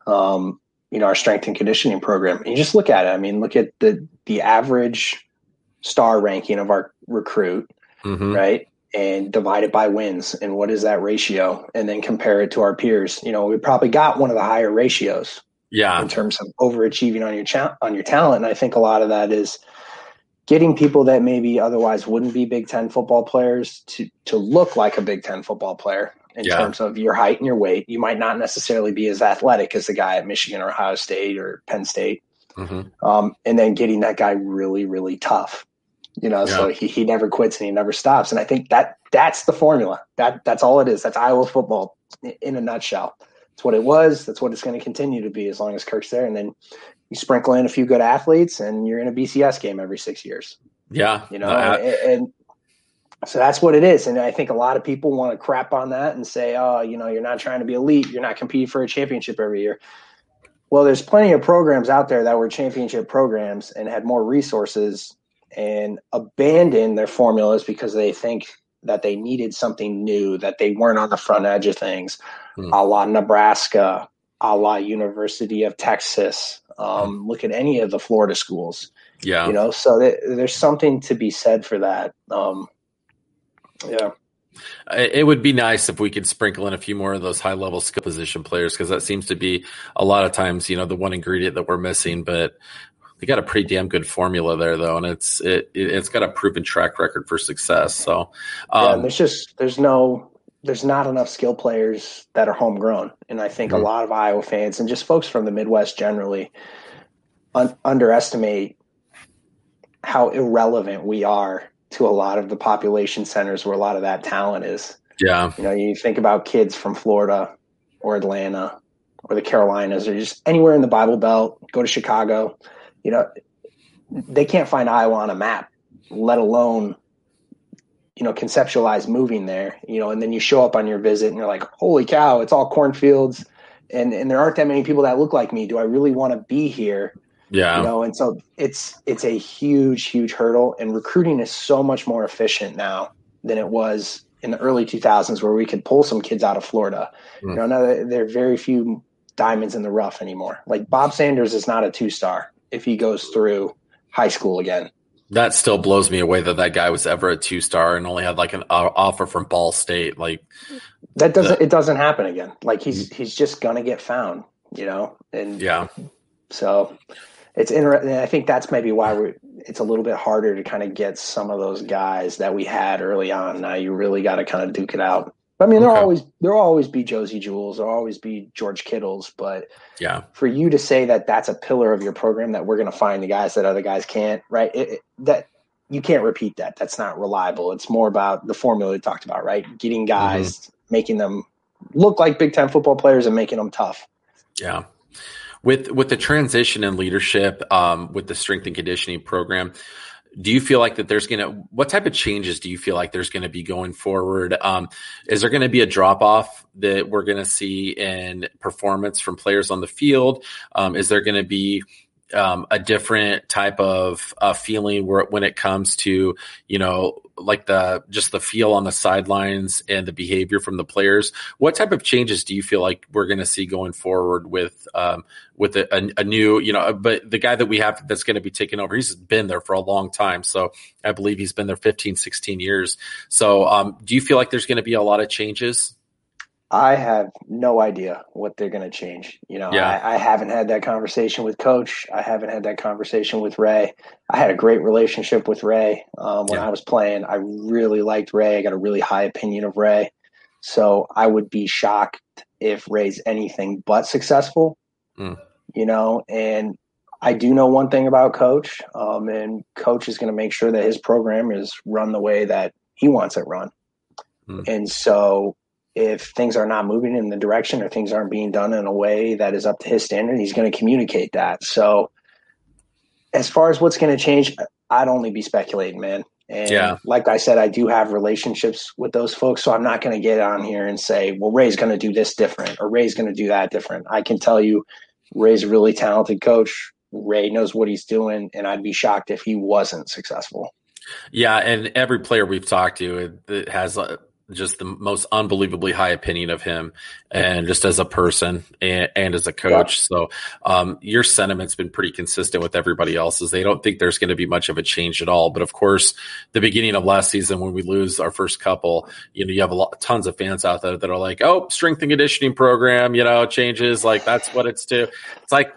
um, you know, our strength and conditioning program. And you just look at it. I mean, look at the the average star ranking of our recruit, mm-hmm. right? And divide it by wins. And what is that ratio? And then compare it to our peers. You know, we probably got one of the higher ratios Yeah. In terms of overachieving on your cha- on your talent, and I think a lot of that is getting people that maybe otherwise wouldn't be Big Ten football players to to look like a Big Ten football player in Yeah. terms of your height and your weight. You might not necessarily be as athletic as the guy at Michigan or Ohio State or Penn State, hmm um, and then getting that guy really, really tough. You know, so he, he never quits and he never stops. And I think that that's the formula. That that's all it is. That's Iowa football in a nutshell. It's what it was. That's what it's going to continue to be as long as Kirk's there. And then you sprinkle in a few good athletes, and you're in a BCS game every six years. Yeah. You know, Uh, and, and so that's what it is. And I think a lot of people want to crap on that and say, oh, you know, you're not trying to be elite. You're not competing for a championship every year. Well, there's plenty of programs out there that were championship programs and had more resources and abandoned their formulas because they think that they needed something new, that they weren't on the front edge of things, Hmm. a la Nebraska, a la University of Texas. Um, Look at any of the Florida schools yeah. you know so th- there's something to be said for that um yeah It would be nice if we could sprinkle in a few more of those high level skill position players because that seems to be a lot of times, you know, the one ingredient that we're missing. But they got a pretty damn good formula there, though, and it's it, it it's got a proven track record for success. So, yeah um, there's just there's no there's not enough skill players that are homegrown. And i think Mhm. a lot of iowa fans and just folks from the midwest generally un- underestimate how irrelevant we are to a lot of the population centers where a lot of that talent is. Yeah, You know, you think about kids from Florida or Atlanta or the Carolinas or just anywhere in the Bible Belt, go to Chicago, you know, they can't find Iowa on a map, let alone, you know, conceptualize moving there, you know, and then you show up on your visit and you're like, holy cow, it's all cornfields. And, and there aren't that many people that look like me. Do I really want to be here? yeah, you know and so it's it's a huge huge hurdle and recruiting is so much more efficient now than it was in the early 2000s where we could pull some kids out of florida Mm. you know now there there are very few diamonds in the rough anymore like bob sanders is not a two star if he goes through high school again that still blows me away that that guy was ever a two star and only had like an o- offer from Ball State. Like, that doesn't it doesn't happen again like he's mm-hmm. he's just gonna get found you know and yeah, So it's interesting. I think that's maybe why we're, it's a little bit harder to kind of get some of those guys that we had early on. Now you really got to kind of duke it out. I mean, there'll Okay. always there'll always be Josey Jewells, there'll always be George Kittles, but yeah, for you to say that that's a pillar of your program that we're going to find the guys that other guys can't, right? It, it- that you can't repeat that. That's not reliable. It's more about the formula we talked about, right? Getting guys, making them look like Big Ten football players and making them tough. yeah. With with the transition in leadership, um, with the strength and conditioning program, do you feel like that there's gonna what type of changes do you feel like there's gonna be going forward? Um, is there gonna be a drop off that we're gonna see in performance from players on the field? Um, is there gonna be um, a different type of uh, feeling where when it comes to you know like the just the feel on the sidelines and the behavior from the players. What type of changes do you feel like we're going to see going forward with um, with a, a, a new you know but the guy that we have that's going to be taking over he's been there for a long time. So i believe he's been there 15 16 years. So um, do you feel like there's going to be a lot of changes I have no idea what they're going to change. You know, Yeah. I, I haven't had that conversation with Coach. I haven't had that conversation with Ray. I had a great relationship with Ray um, when Yeah. I was playing. I really liked Ray. I got a really high opinion of Ray. So I would be shocked if Ray's anything but successful. Mm. You know, and I do know one thing about Coach, um, and Coach is going to make sure that his program is run the way that he wants it run. Mm. And so if things are not moving in the direction or things aren't being done in a way that is up to his standard, he's going to communicate that. So, as far as what's going to change, I'd only be speculating, man. And Yeah. like I said, I do have relationships with those folks, so I'm not going to get on here and say, "Well, Ray's going to do this different" or "Ray's going to do that different." I can tell you, Ray's a really talented coach. Ray knows what he's doing, and I'd be shocked if he wasn't successful. Yeah, and every player we've talked to has uh, just the most unbelievably high opinion of him and just as a person and, and as a coach. Yeah. So, um, your sentiment's been pretty consistent with everybody else's. They don't think there's going to be much of a change at all. But of course, the beginning of last season, when we lose our first couple, you know, you have a lot, tons of fans out there that are like, oh, strength and conditioning program, you know, changes. Like that's what it's to. It's like,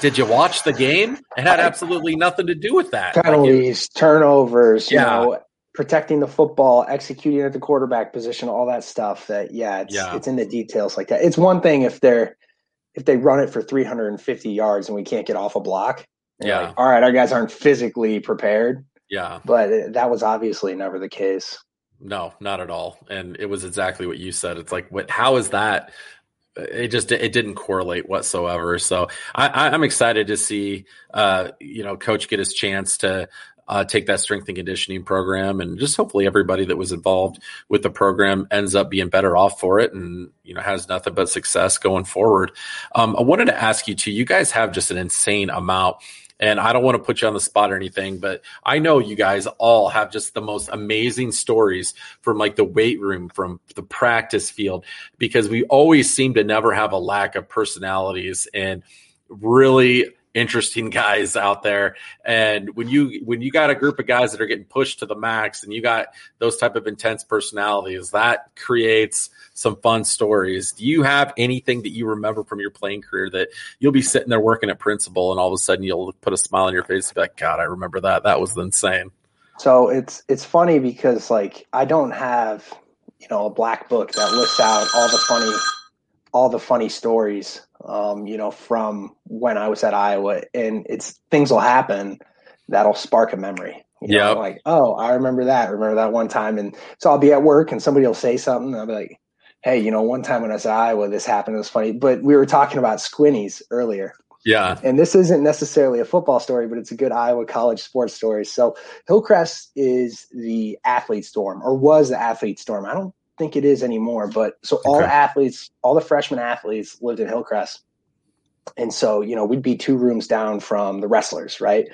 did you watch the game? It had absolutely nothing to do with that. Penalties, like it, turnovers, yeah. know, protecting the football, executing at the quarterback position, all that stuff. That yeah, it's yeah. it's in the details like that. It's one thing if they're if they run it for 350 yards and we can't get off a block. Yeah. Like, all right, our guys aren't physically prepared. Yeah. But that was obviously never the case. No, not at all. And it was exactly what you said. It's like, what? How is that? It just it didn't correlate whatsoever. So I, I'm excited to see, uh, you know, Coach get his chance to uh, take that strength and conditioning program, and just hopefully everybody that was involved with the program ends up being better off for it, and you know has nothing but success going forward. Um, I wanted to ask you too. You guys have just an insane amount. And I don't want to put you on the spot or anything, but I know you guys all have just the most amazing stories from like the weight room, from the practice field, because we always seem to never have a lack of personalities and really interesting guys out there. And when you when you got a group of guys that are getting pushed to the max, and you got those type of intense personalities, that creates some fun stories. Do you have anything that you remember from your playing career that you'll be sitting there working at principal, and all of a sudden you'll put a smile on your face, and be like, "God, I remember that. That was insane." So it's it's funny because like I don't have you know a black book that lists out all the funny all the funny stories um, you know, from when I was at Iowa. And it's things will happen that'll spark a memory. Yeah. Like, oh, I remember that. I remember that one time. And so I'll be at work and somebody will say something. I'll be like, hey, you know, one time when I was at Iowa, this happened. It was funny. But we were talking about squinnies earlier. Yeah. And this isn't necessarily a football story, but it's a good Iowa college sports story. So Hillcrest is the athlete dorm or was the athlete dorm. I don't think it is anymore. But so all the athletes, all the freshman athletes lived in Hillcrest. And so, you know, we'd be two rooms down from the wrestlers, right?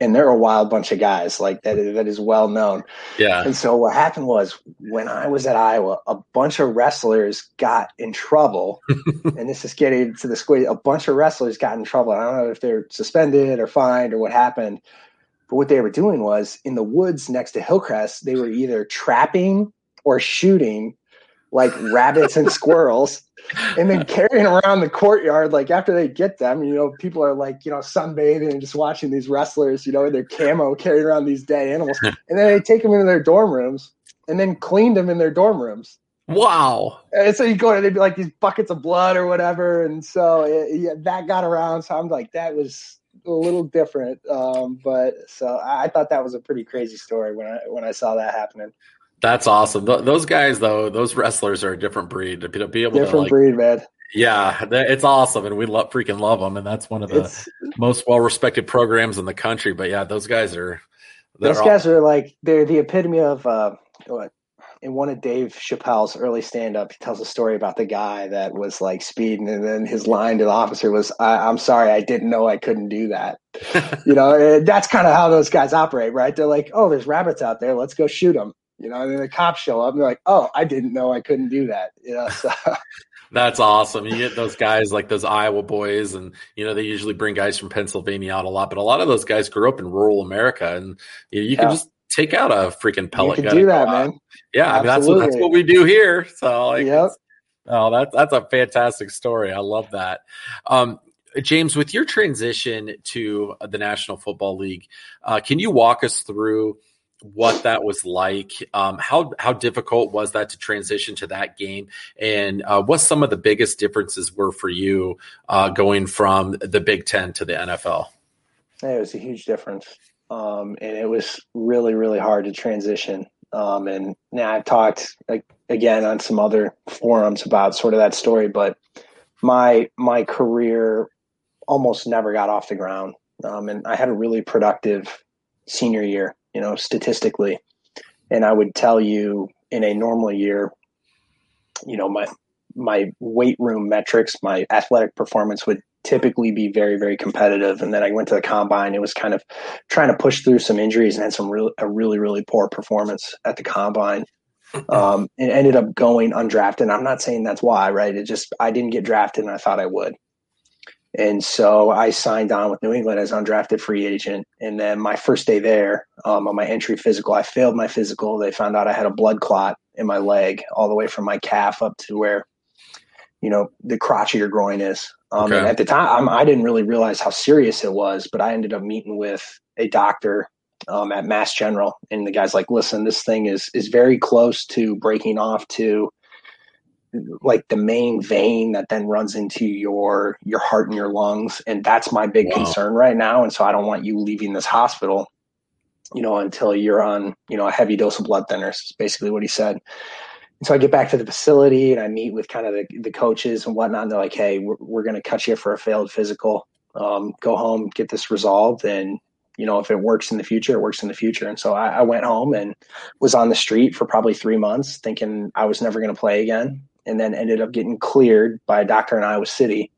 And they're a wild bunch of guys, like that. That is well known. Yeah. And so what happened was when I was at Iowa, a bunch of wrestlers got in trouble, and this is getting to the squid. A bunch of wrestlers got in trouble. I don't know if they're suspended or fined or what happened, but what they were doing was in the woods next to Hillcrest, they were either trapping or shooting like rabbits and squirrels and then carrying around the courtyard like after they get them you know people are like you know sunbathing and just watching these wrestlers you know in their camo carrying around these dead animals and then they take them into their dorm rooms and then cleaned them in their dorm rooms. Wow. And so you go and they'd be like these buckets of blood or whatever and so it, yeah, that got around so i'm like that was a little different um, but so I thought that was a pretty crazy story when i when i saw that happening that's awesome. Th- those guys, though, those wrestlers are a different breed. To be, able different to like, breed, man. Yeah, it's awesome, and we love freaking love them, and that's one of the it's, most well respected programs in the country. But yeah, those guys are. Those guys are like they're the epitome of uh, what in one of Dave Chappelle's early stand up, he tells a story about the guy that was like speeding, and then his line to the officer was, I- am sorry, I didn't know I couldn't do that. you know, that's kind of how those guys operate, right? They're like, oh, there's rabbits out there, let's go shoot them. You know, and then the cops show up and they're like, "Oh, I didn't know I couldn't do that." You know, so. That's awesome. You get those guys like those Iowa boys, and you know they usually bring guys from Pennsylvania out a lot. But a lot of those guys grew up in rural America, and you, know, you yeah. can just take out a freaking pellet you can Do that, man. Yeah, I mean, that's what that's what we do here. So, like, yep. oh, that's that's a fantastic story. I love that. Um, James, with your transition to the National Football League, uh, can you walk us through? What that was like. Um, how how difficult was that to transition to that game, and uh, what some of the biggest differences were for you uh, going from the Big Ten to the NFL? It was a huge difference, um, and it was really really hard to transition. Um, and now I've talked like, again on some other forums about sort of that story, but my my career almost never got off the ground, um, and I had a really productive senior year you know, statistically. And I would tell you in a normal year, you know, my my weight room metrics, my athletic performance would typically be very, very competitive. And then I went to the combine. It was kind of trying to push through some injuries and had some real, a really, really poor performance at the combine. um, and ended up going undrafted. I'm not saying that's why, right? It just I didn't get drafted, and I thought I would. And so I signed on with New England as undrafted free agent. And then my first day there, um, on my entry physical, I failed my physical. They found out I had a blood clot in my leg, all the way from my calf up to where, you know, the crotch of your groin is. Um, okay. And at the time, I didn't really realize how serious it was, but I ended up meeting with a doctor um, at Mass General, and the guy's like, "Listen, this thing is is very close to breaking off to like the main vein that then runs into your your heart and your lungs. And that's my big wow. concern right now. And so i don't want you leaving this hospital you know until you're on you know a heavy dose of blood thinners is basically what he said. And so i get back to the facility and i meet with kind of the, the coaches and whatnot. And they're like hey we're, we're going to cut you for a failed physical. Um, go home get this resolved. And you know if it works in the future it works in the future. And so I, I went home and was on the street for probably three months thinking i was never going to play again and then ended up getting cleared by a doctor in Iowa City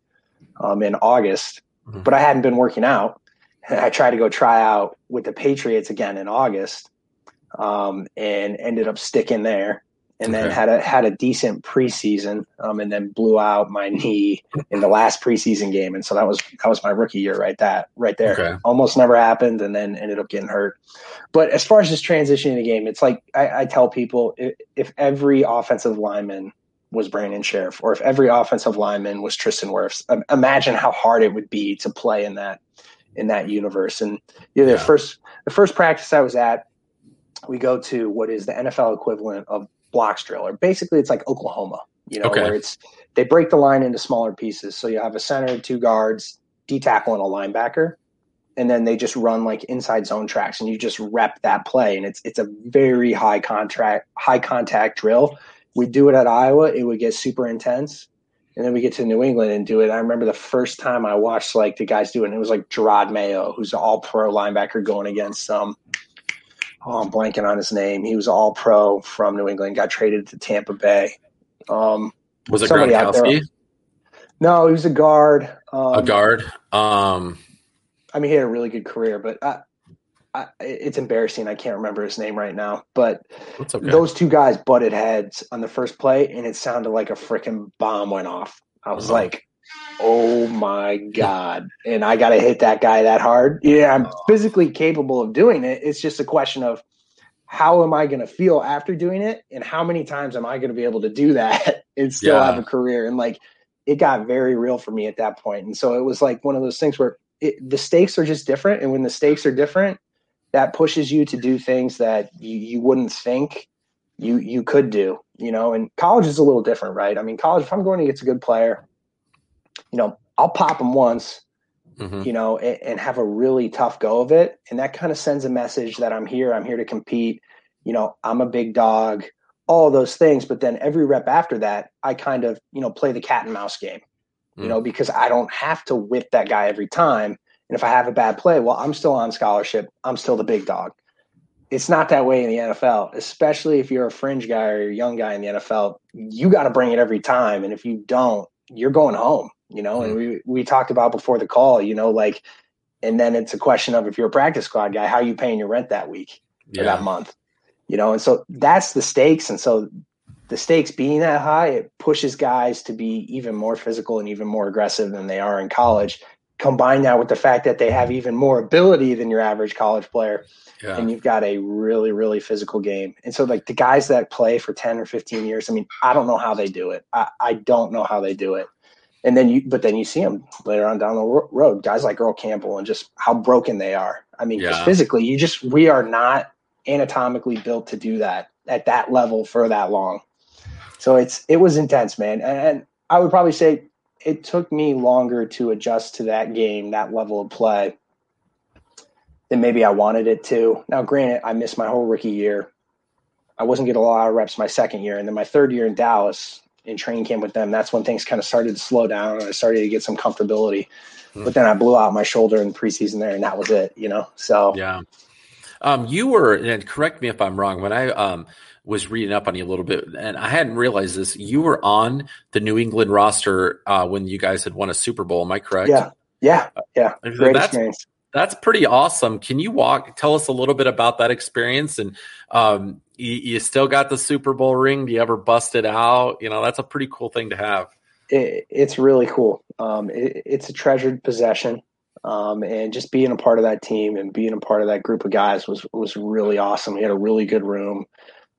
um, in August. Mm-hmm. But I hadn't been working out. I tried to go try out with the Patriots again in August, um, and ended up sticking there. And okay. then had a had a decent preseason, um, and then blew out my knee in the last preseason game, and so that was that was my rookie year, right? That right there, okay. almost never happened, and then ended up getting hurt. But as far as just transitioning the game, it's like I, I tell people if, if every offensive lineman was Brandon Scherff or if every offensive lineman was Tristan Wirfs. Imagine how hard it would be to play in that in that universe. And you know, the first the first practice I was at, we go to what is the NFL equivalent of blocks drill, or basically it's like Oklahoma, you know, okay. where it's they break the line into smaller pieces. So you have a center, two guards, D tackle, and a linebacker. And then they just run like inside zone tracks, and you just rep that play, and it's it's a very high contract, high contact drill we do it at Iowa, it would get super intense. And then we get to New England and do it. I remember the first time I watched like the guys do it, and it was like Jerod Mayo, who's an all pro linebacker going against um oh, I'm blanking on his name. He was all pro from New England, got traded to Tampa Bay. Um was it Gronkowski? No, he was a guard. Um, a guard. Um I mean, he had a really good career, but I, I, it's embarrassing. I can't remember his name right now, but okay. those two guys butted heads on the first play, and it sounded like a freaking bomb went off. I was uh-huh. like, "Oh my god!" and I got to hit that guy that hard. Yeah, I'm uh-huh. physically capable of doing it. It's just a question of how am I going to feel after doing it, and how many times am I going to be able to do that and still yeah. have a career? And like, it got very real for me at that point, and so it was like one of those things where it, the stakes are just different, and when the stakes are different that pushes you to do things that you, you wouldn't think you you could do you know and college is a little different right i mean college if i'm going to get a good player you know i'll pop them once mm-hmm. you know and, and, have a really tough go of it and that kind of sends a message that i'm here i'm here to compete you know i'm a big dog all those things but then every rep after that i kind of you know play the cat and mouse game mm-hmm. you know because i don't have to whip that guy every time and if I have a bad play, well, I'm still on scholarship. I'm still the big dog. It's not that way in the NFL, especially if you're a fringe guy or a young guy in the NFL. You got to bring it every time. And if you don't, you're going home, you know? Mm-hmm. And we, we talked about before the call, you know, like, and then it's a question of if you're a practice squad guy, how are you paying your rent that week yeah. or that month? You know, and so that's the stakes. And so the stakes being that high, it pushes guys to be even more physical and even more aggressive than they are in college combine that with the fact that they have even more ability than your average college player yeah. and you've got a really really physical game. And so like the guys that play for 10 or 15 years i mean i don't know how they do it. I, I don't know how they do it. And then you but then you see them later on down the road guys like earl campbell and just how broken they are. I mean yeah. physically you just we are not anatomically built to do that at that level for that long. So it's it was intense man. And, and i would probably say it took me longer to adjust to that game, that level of play, than maybe I wanted it to. Now, granted, I missed my whole rookie year. I wasn't getting a lot of reps my second year, and then my third year in Dallas in training camp with them, that's when things kind of started to slow down and I started to get some comfortability. Mm-hmm. But then I blew out my shoulder in preseason there, and that was it. You know, so yeah. Um, you were, and correct me if I'm wrong. When I um, was reading up on you a little bit, and I hadn't realized this. You were on the New England roster uh, when you guys had won a Super Bowl. Am I correct? Yeah, yeah, yeah. Uh, Great that's, experience. That's pretty awesome. Can you walk? Tell us a little bit about that experience, and um, you, you still got the Super Bowl ring. Do you ever bust it out? You know, that's a pretty cool thing to have. It, it's really cool. Um, it, it's a treasured possession. Um, and just being a part of that team and being a part of that group of guys was was really awesome. We had a really good room.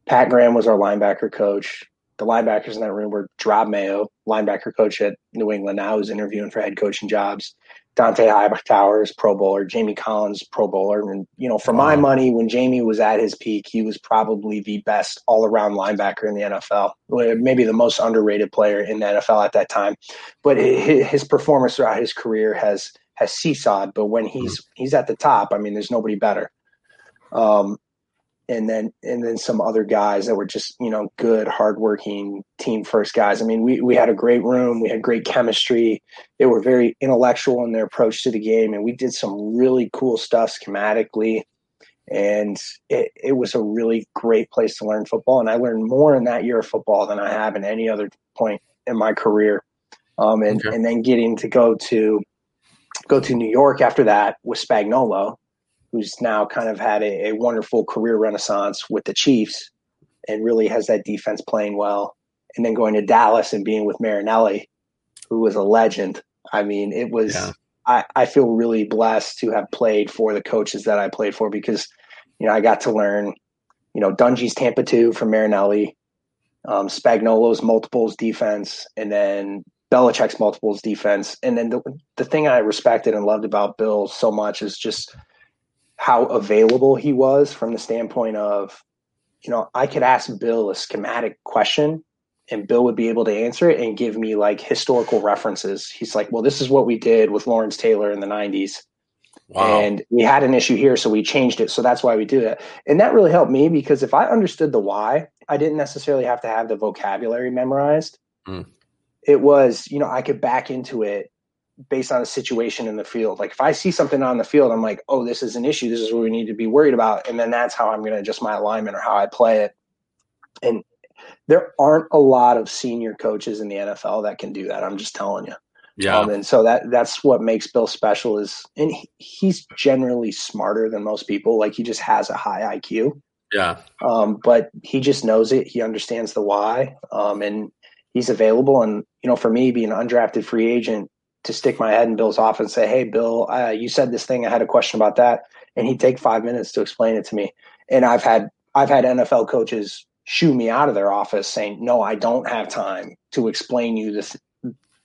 Pat Graham was our linebacker coach. The linebackers in that room were Jerod Mayo, linebacker coach at New England now, who's interviewing for head coaching jobs. Dont'a Hightower's Pro Bowler, Jamie Collins Pro Bowler, and you know, for my money, when Jamie was at his peak, he was probably the best all-around linebacker in the NFL, maybe the most underrated player in the NFL at that time. But his performance throughout his career has has seesawed. But when he's mm-hmm. he's at the top, I mean, there's nobody better. Um, and then and then some other guys that were just you know good hardworking team first guys. I mean we, we had a great room. We had great chemistry. They were very intellectual in their approach to the game and we did some really cool stuff schematically. And it, it was a really great place to learn football and i learned more in that year of football than i have in any other point in my career. Um, and, okay. and then getting to go to go to new york after that with spagnuolo who's now kind of had a, a, wonderful career renaissance with the Chiefs and really has that defense playing well. And then going to Dallas and being with Marinelli, who was a legend. I mean, it was, yeah. I, I feel really blessed to have played for the coaches that I played for because, you know, I got to learn, you know, Dungy's Tampa 2 from Marinelli, um, Spagnuolo's multiples defense, and then Belichick's multiples defense. And then the, the thing I respected and loved about Bill so much is just – how available he was from the standpoint of, you know, I could ask Bill a schematic question and Bill would be able to answer it and give me like historical references. He's like, well, this is what we did with Lawrence Taylor in the 90s. Wow. And we had an issue here, so we changed it. So that's why we do it. And that really helped me because if I understood the why, I didn't necessarily have to have the vocabulary memorized. Mm. It was, you know, I could back into it based on a situation in the field. Like if I see something on the field, I'm like, oh, this is an issue. This is what we need to be worried about. And then that's how I'm going to adjust my alignment or how I play it. And there aren't a lot of senior coaches in the NFL that can do that. I'm just telling you. Yeah. Um, and so that that's what makes Bill special is, and he, he's generally smarter than most people. Like he just has a high IQ. Yeah. Um, but he just knows it. He understands the why. Um, and he's available. And, you know, for me being an undrafted free agent, to stick my head in Bill's office and say, "Hey, Bill, uh, you said this thing. I had a question about that," and he'd take five minutes to explain it to me. And I've had I've had NFL coaches shoo me out of their office saying, "No, I don't have time to explain you this."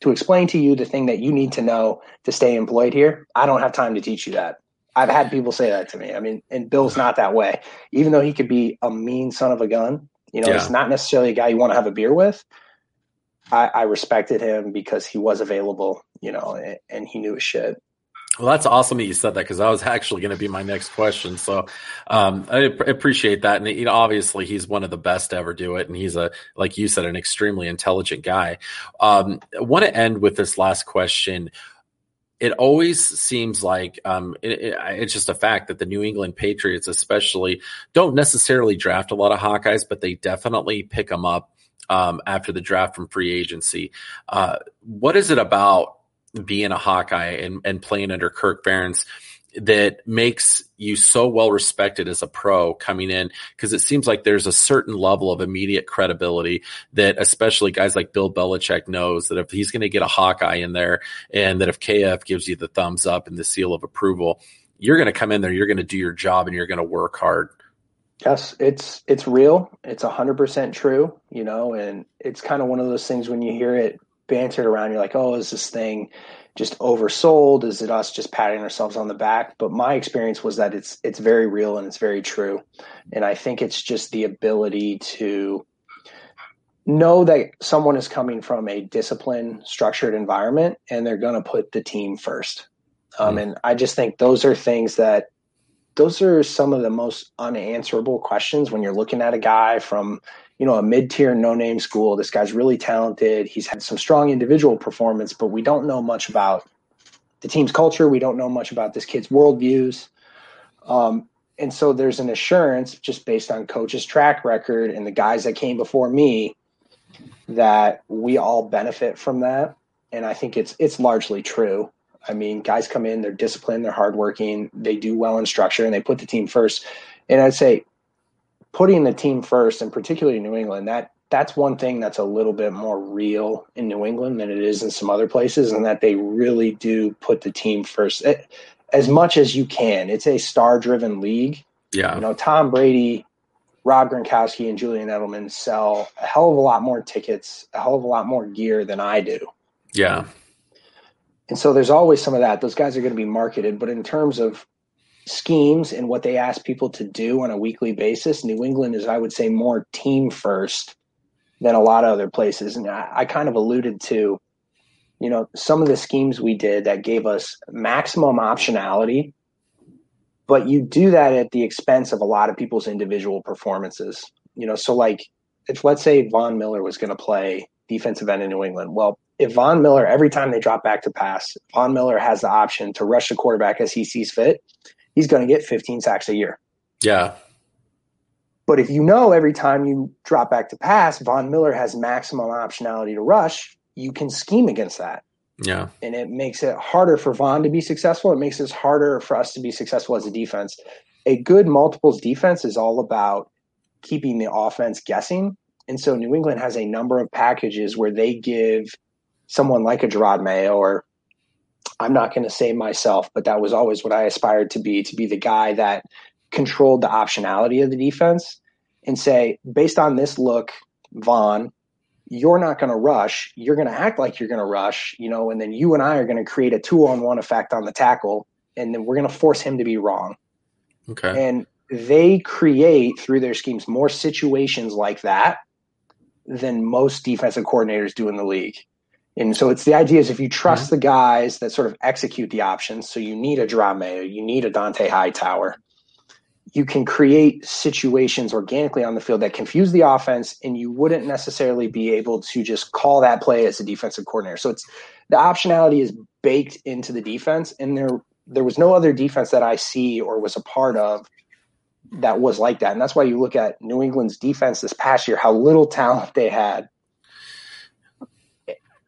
To explain to you the thing that you need to know to stay employed here, I don't have time to teach you that. I've had people say that to me. I mean, and Bill's not that way. Even though he could be a mean son of a gun, you know, yeah. he's not necessarily a guy you want to have a beer with. I, I respected him because he was available, you know, and, he knew his shit. Well, that's awesome that you said that because that was actually going to be my next question. So um, I appreciate that, and you know, obviously he's one of the best to ever do it, and he's a like you said, an extremely intelligent guy. Um, I want to end with this last question. It always seems like um, it, it, it's just a fact that the New England Patriots, especially, don't necessarily draft a lot of Hawkeyes, but they definitely pick them up um, after the draft from free agency. Uh, what is it about being a Hawkeye and, and playing under Kirk Ferentz that makes you so well respected as a pro coming in? Because it seems like there's a certain level of immediate credibility that especially guys like Bill Belichick knows that if he's going to get a Hawkeye in there and that if KF gives you the thumbs up and the seal of approval, you're going to come in there, you're going to do your job and you're going to work hard. Yes, it's it's real. It's a hundred percent true, you know, and it's kind of one of those things when you hear it bantered around, you're like, oh, is this thing just oversold? Is it us just patting ourselves on the back? But my experience was that it's it's very real and it's very true. And I think it's just the ability to know that someone is coming from a disciplined, structured environment and they're gonna put the team first. Um, mm-hmm. and I just think those are things that those are some of the most unanswerable questions when you're looking at a guy from you know a mid-tier no-name school. This guy's really talented. He's had some strong individual performance but we don't know much about the team's culture. We don't know much about this kid's worldviews. Um, and so there's an assurance just based on coach's track record and the guys that came before me that we all benefit from that. And i think it's it's largely true. I mean, guys come in, they're disciplined, they're hardworking, they do well in structure, and they put the team first. And I'd say putting the team first, and particularly New England, that that's one thing that's a little bit more real in New England than it is in some other places, and that they really do put the team first it, eh, as much as you can. It's a star-driven league. Yeah, you know, Tom Brady, Rob Gronkowski, and Julian Edelman sell a hell of a lot more tickets, a hell of a lot more gear than I do. Yeah. And so there's always some of that. Those guys are going to be marketed, but in terms of schemes and what they ask people to do on a weekly basis, New England is, I would say, more team first than a lot of other places. And I, I kind of alluded to, you know, some of the schemes we did that gave us maximum optionality, but you do that at the expense of a lot of people's individual performances. You know, so like if let's say Von Miller was going to play defensive end in New England, well, if Von Miller, every time they drop back to pass, Von Miller has the option to rush the quarterback as he sees fit, he's going to get 15 sacks a year. Yeah. But if you know every time you drop back to pass, Von Miller has maximum optionality to rush, you can scheme against that. Yeah. And it makes it harder for Von to be successful. It makes it harder for us to be successful as a defense. A good multiples defense is all about keeping the offense guessing. And so New England has a number of packages where they give someone like a Jerod Mayo or I'm not going to say myself, but that was always what I aspired to be to be the guy that controlled the optionality of the defense and say, based on this look, Vaughn, you're not going to rush. You're going to act like you're going to rush, you know, and then you and I are going to create a two on one effect on the tackle, and then we're going to force him to be wrong. Okay. And they create through their schemes more situations like that than most defensive coordinators do in the league. And so it's the idea is if you trust mm-hmm. the guys that sort of execute the options, so you need a Drame, you need a Dont'a Hightower, you can create situations organically on the field that confuse the offense, and you wouldn't necessarily be able to just call that play as a defensive coordinator. So it's the optionality is baked into the defense, and there there was no other defense that I see or was a part of that was like that. And that's why you look at New England's defense this past year, how little talent they had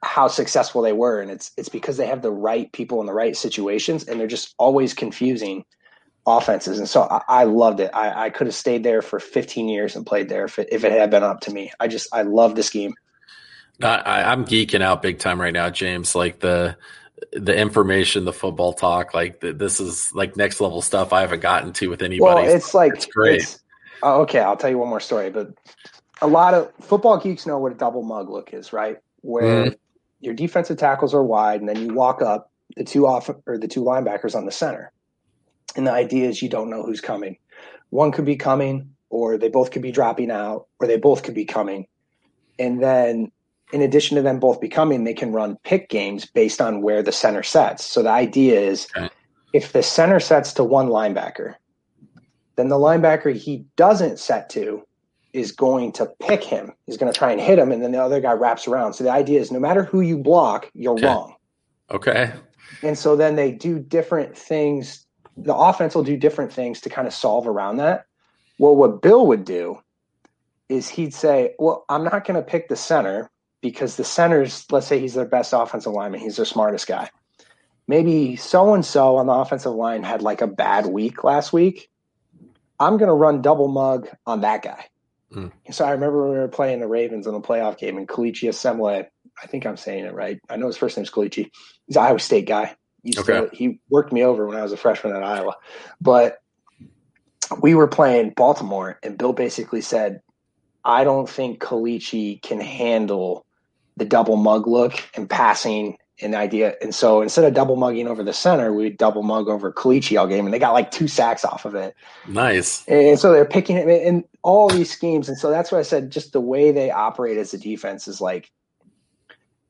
how successful they were. And it's it's because they have the right people in the right situations and they're just always confusing offenses. And so i, I loved it. I, I, could have stayed there for 15 years and played there if it, if it had been up to me. I just i love this game. I, i'm geeking out big time right now james. Like the the information the football talk like the, this is like next level stuff i haven't gotten to with anybody. well, it's like it's great. it's, oh, okay i'll tell you one more story but a lot of football geeks know what a double mug look is right? Where mm your defensive tackles are wide, and then you walk up the two off or the two linebackers on the center. And the idea is you don't know who's coming. One could be coming, or they both could be dropping out, or they both could be coming. And then in addition to them both becoming, they can run pick games based on where the center sets. So the idea is okay. if the center sets to one linebacker, then the linebacker he doesn't set to is going to pick him. He's going to try and hit him, and then the other guy wraps around. So the idea is no matter who you block, you're okay. wrong. Okay. And so then they do different things. The offense will do different things to kind of solve around that. Well, what Bill would do is he'd say, Well, I'm not going to pick the center because the center's, let's say he's their best offensive lineman, he's their smartest guy. Maybe so and so on the offensive line had like a bad week last week. I'm going to run double mug on that guy. Mm. So I remember when we were playing the Ravens in the playoff game, and Kelechi Osemele, I think I'm saying it right. I know his first name's Kelechi. He's an Iowa State guy. okay. To, he worked me over when I was a freshman at Iowa. But we were playing Baltimore, and Bill basically said, I don't think Kelechi can handle the double mug look and passing an idea. And so instead of double mugging over the center, we double mug over Kelechi all game, and they got like two sacks off of it. Nice. And so they're picking it in all these schemes. And so that's what I said. Just the way they operate as a defense is like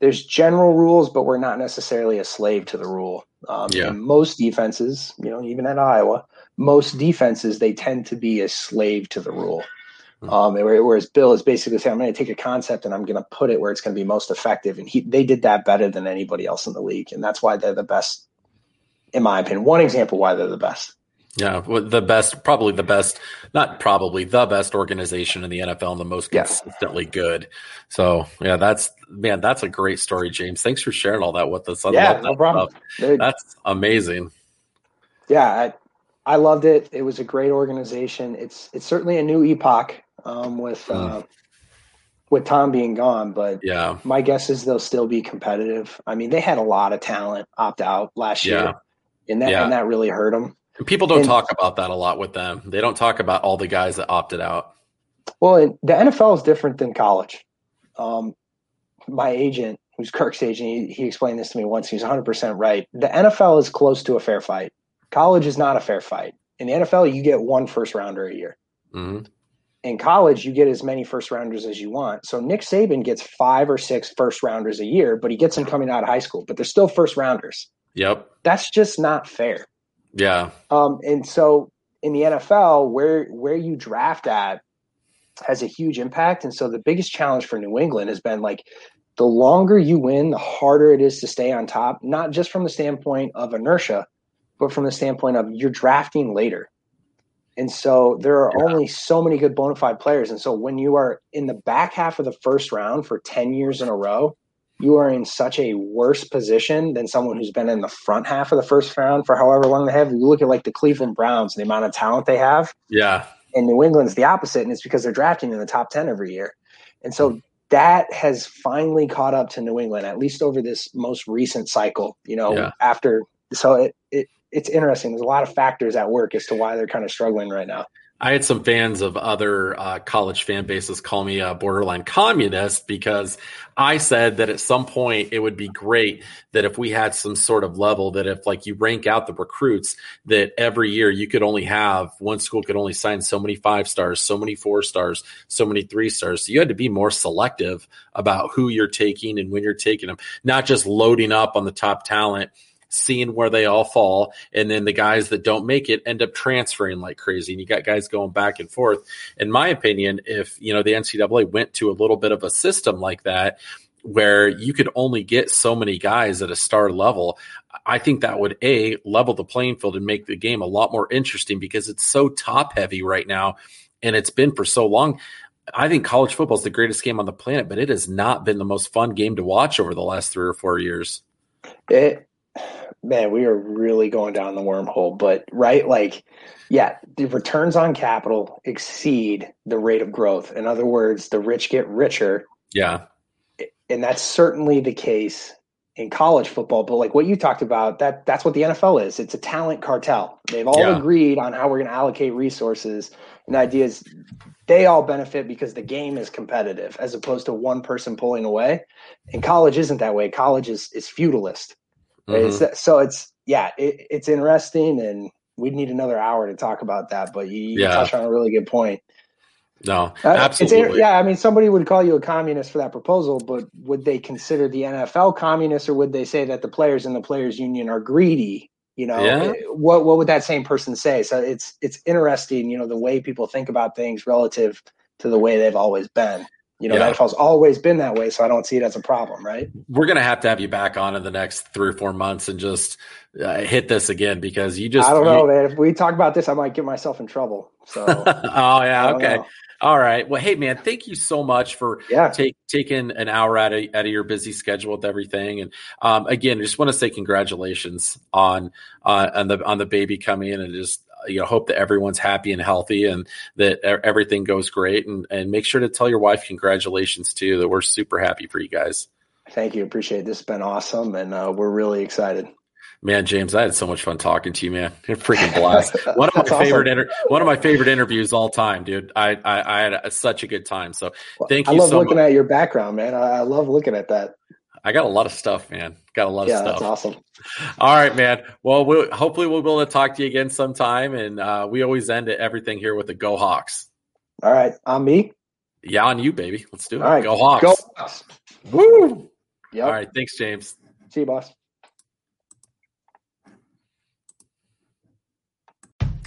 there's general rules, but we're not necessarily a slave to the rule. Um, yeah. most defenses, you know, even at Iowa, most defenses they tend to be a slave to the rule. Hmm. Um, whereas Bill is basically saying, I'm going to take a concept and I'm going to put it where it's going to be most effective. And he, they did that better than anybody else in the league. And that's why they're the best, in my opinion. One example why they're the best. Yeah, the best, probably the best, not probably the best organization in the NFL and the most consistently yes. good. So, yeah, that's man, that's a great story, James. Thanks for sharing all that with us. I yeah, no problem. That's amazing. Yeah, I loved it. It was a great organization. It's it's certainly a new epoch um, with Hmm. uh, with Tom being gone, but Yeah. my guess is they'll still be competitive. I mean, they had a lot of talent opt out last Yeah. year, and that Yeah. and that really hurt them. And people don't And- talk about that a lot with them. They don't talk about all the guys that opted out. Well, the NFL is different than college. Um, my agent, who's Kirk's agent, he, he explained this to me once. He was 100% right. The NFL is close to a fair fight. College is not a fair fight. In the NFL, you get one first rounder a year. hmm In college, you get as many first rounders as you want. So Nick Saban gets five or six first rounders a year, but he gets them coming out of high school, but they're still first rounders. Yep. That's just not fair. Yeah. Um, and so in the NFL, where where you draft at has a huge impact. And so the biggest challenge for New England has been like the longer you win, the harder it is to stay on top, not just from the standpoint of inertia, but from the standpoint of you're drafting later. And so there are only so many good bona fide players. And so when you are in the back half of the first round for 10 years in a row, you are in such a worse position than someone who's been in the front half of the first round for however long they have. You look at like the Cleveland Browns, the amount of talent they have, Yeah. and New England's the opposite, and it's because they're drafting in the top 10 every year. And so mm-hmm. that has finally caught up to New England, at least over this most recent cycle, you know, Yeah. after so it, it it's interesting. There's a lot of factors at work as to why they're kind of struggling right now. I had some fans of other uh, college fan bases call me a borderline communist because I said that at some point it would be great that if we had some sort of level that if like you rank out the recruits that every year you could only have one school could only sign so many five stars, so many four stars, so many three stars. So you had to be more selective about who you're taking and when you're taking them, not just loading up on the top talent seeing where they all fall. And then the guys that don't make it end up transferring like crazy. And you got guys going back and forth. In my opinion, if, you know, the NCAA went to a little bit of a system like that, where you could only get so many guys at a star level, I think that would a level the playing field and make the game a lot more interesting because it's so top heavy right now and it's been for so long. I think college football is the greatest game on the planet, but it has not been the most fun game to watch over the last three or four years. It man, we are really going down the wormhole. But right, like, yeah, the returns on capital exceed the rate of growth. In other words, the rich get richer, Yeah. and that's certainly the case in college football. But like what you talked about, that that's what the NFL is. It's a talent cartel. They've all Yeah. agreed on how we're going to allocate resources and ideas. They all benefit because the game is competitive, as opposed to one person pulling away. And college isn't that way. College is is feudalist. Mhm. It's so it's yeah, it, it's interesting, and we'd need another hour to talk about that. But you, Yeah. touched on a really good point. No, Uh, absolutely. yeah, I mean, somebody would call you a communist for that proposal, but would they consider the NFL communist, or would they say that the players in the players' union are greedy? You know, Yeah. what what would that same person say? So it's it's interesting, you know, the way people think about things relative to the way they've always been. You know, Yeah. NFL's always been that way, so I don't see it as a problem, right? We're going to have to have you back on in the next three or four months and just uh, hit this again because you just I don't you- know, man. If we talk about this, I might get myself in trouble. So oh yeah, okay. know. All right. Well, hey man, thank you so much for Yeah. take, taking an hour out of out of your busy schedule with everything. And um, again, I just want to say congratulations on uh, on the on the baby coming in, and just you know hope that everyone's happy and healthy, and that everything goes great. And and make sure to tell your wife congratulations too. That we're super happy for you guys. Thank you. Appreciate it. This has been awesome, and uh, we're really excited. Man, James, I had so much fun talking to you, man. A freaking blast. One of my awesome. favorite inter- one of my favorite interviews all time, dude. I I, I had a, such a good time. So thank I you I love so looking much. at your background, man. I, I love looking at that. I got a lot of stuff, man. Got a lot Yeah, of stuff. that's awesome. All right, man. Well, we'll hopefully we'll be able to talk to you again sometime. And uh, we always end everything here with the Go Hawks. All right, on me. Yeah, on you, baby. Let's do it. All right, Go Hawks. Go Hawks. Woo! Yep. All right. Thanks, James. See you, boss.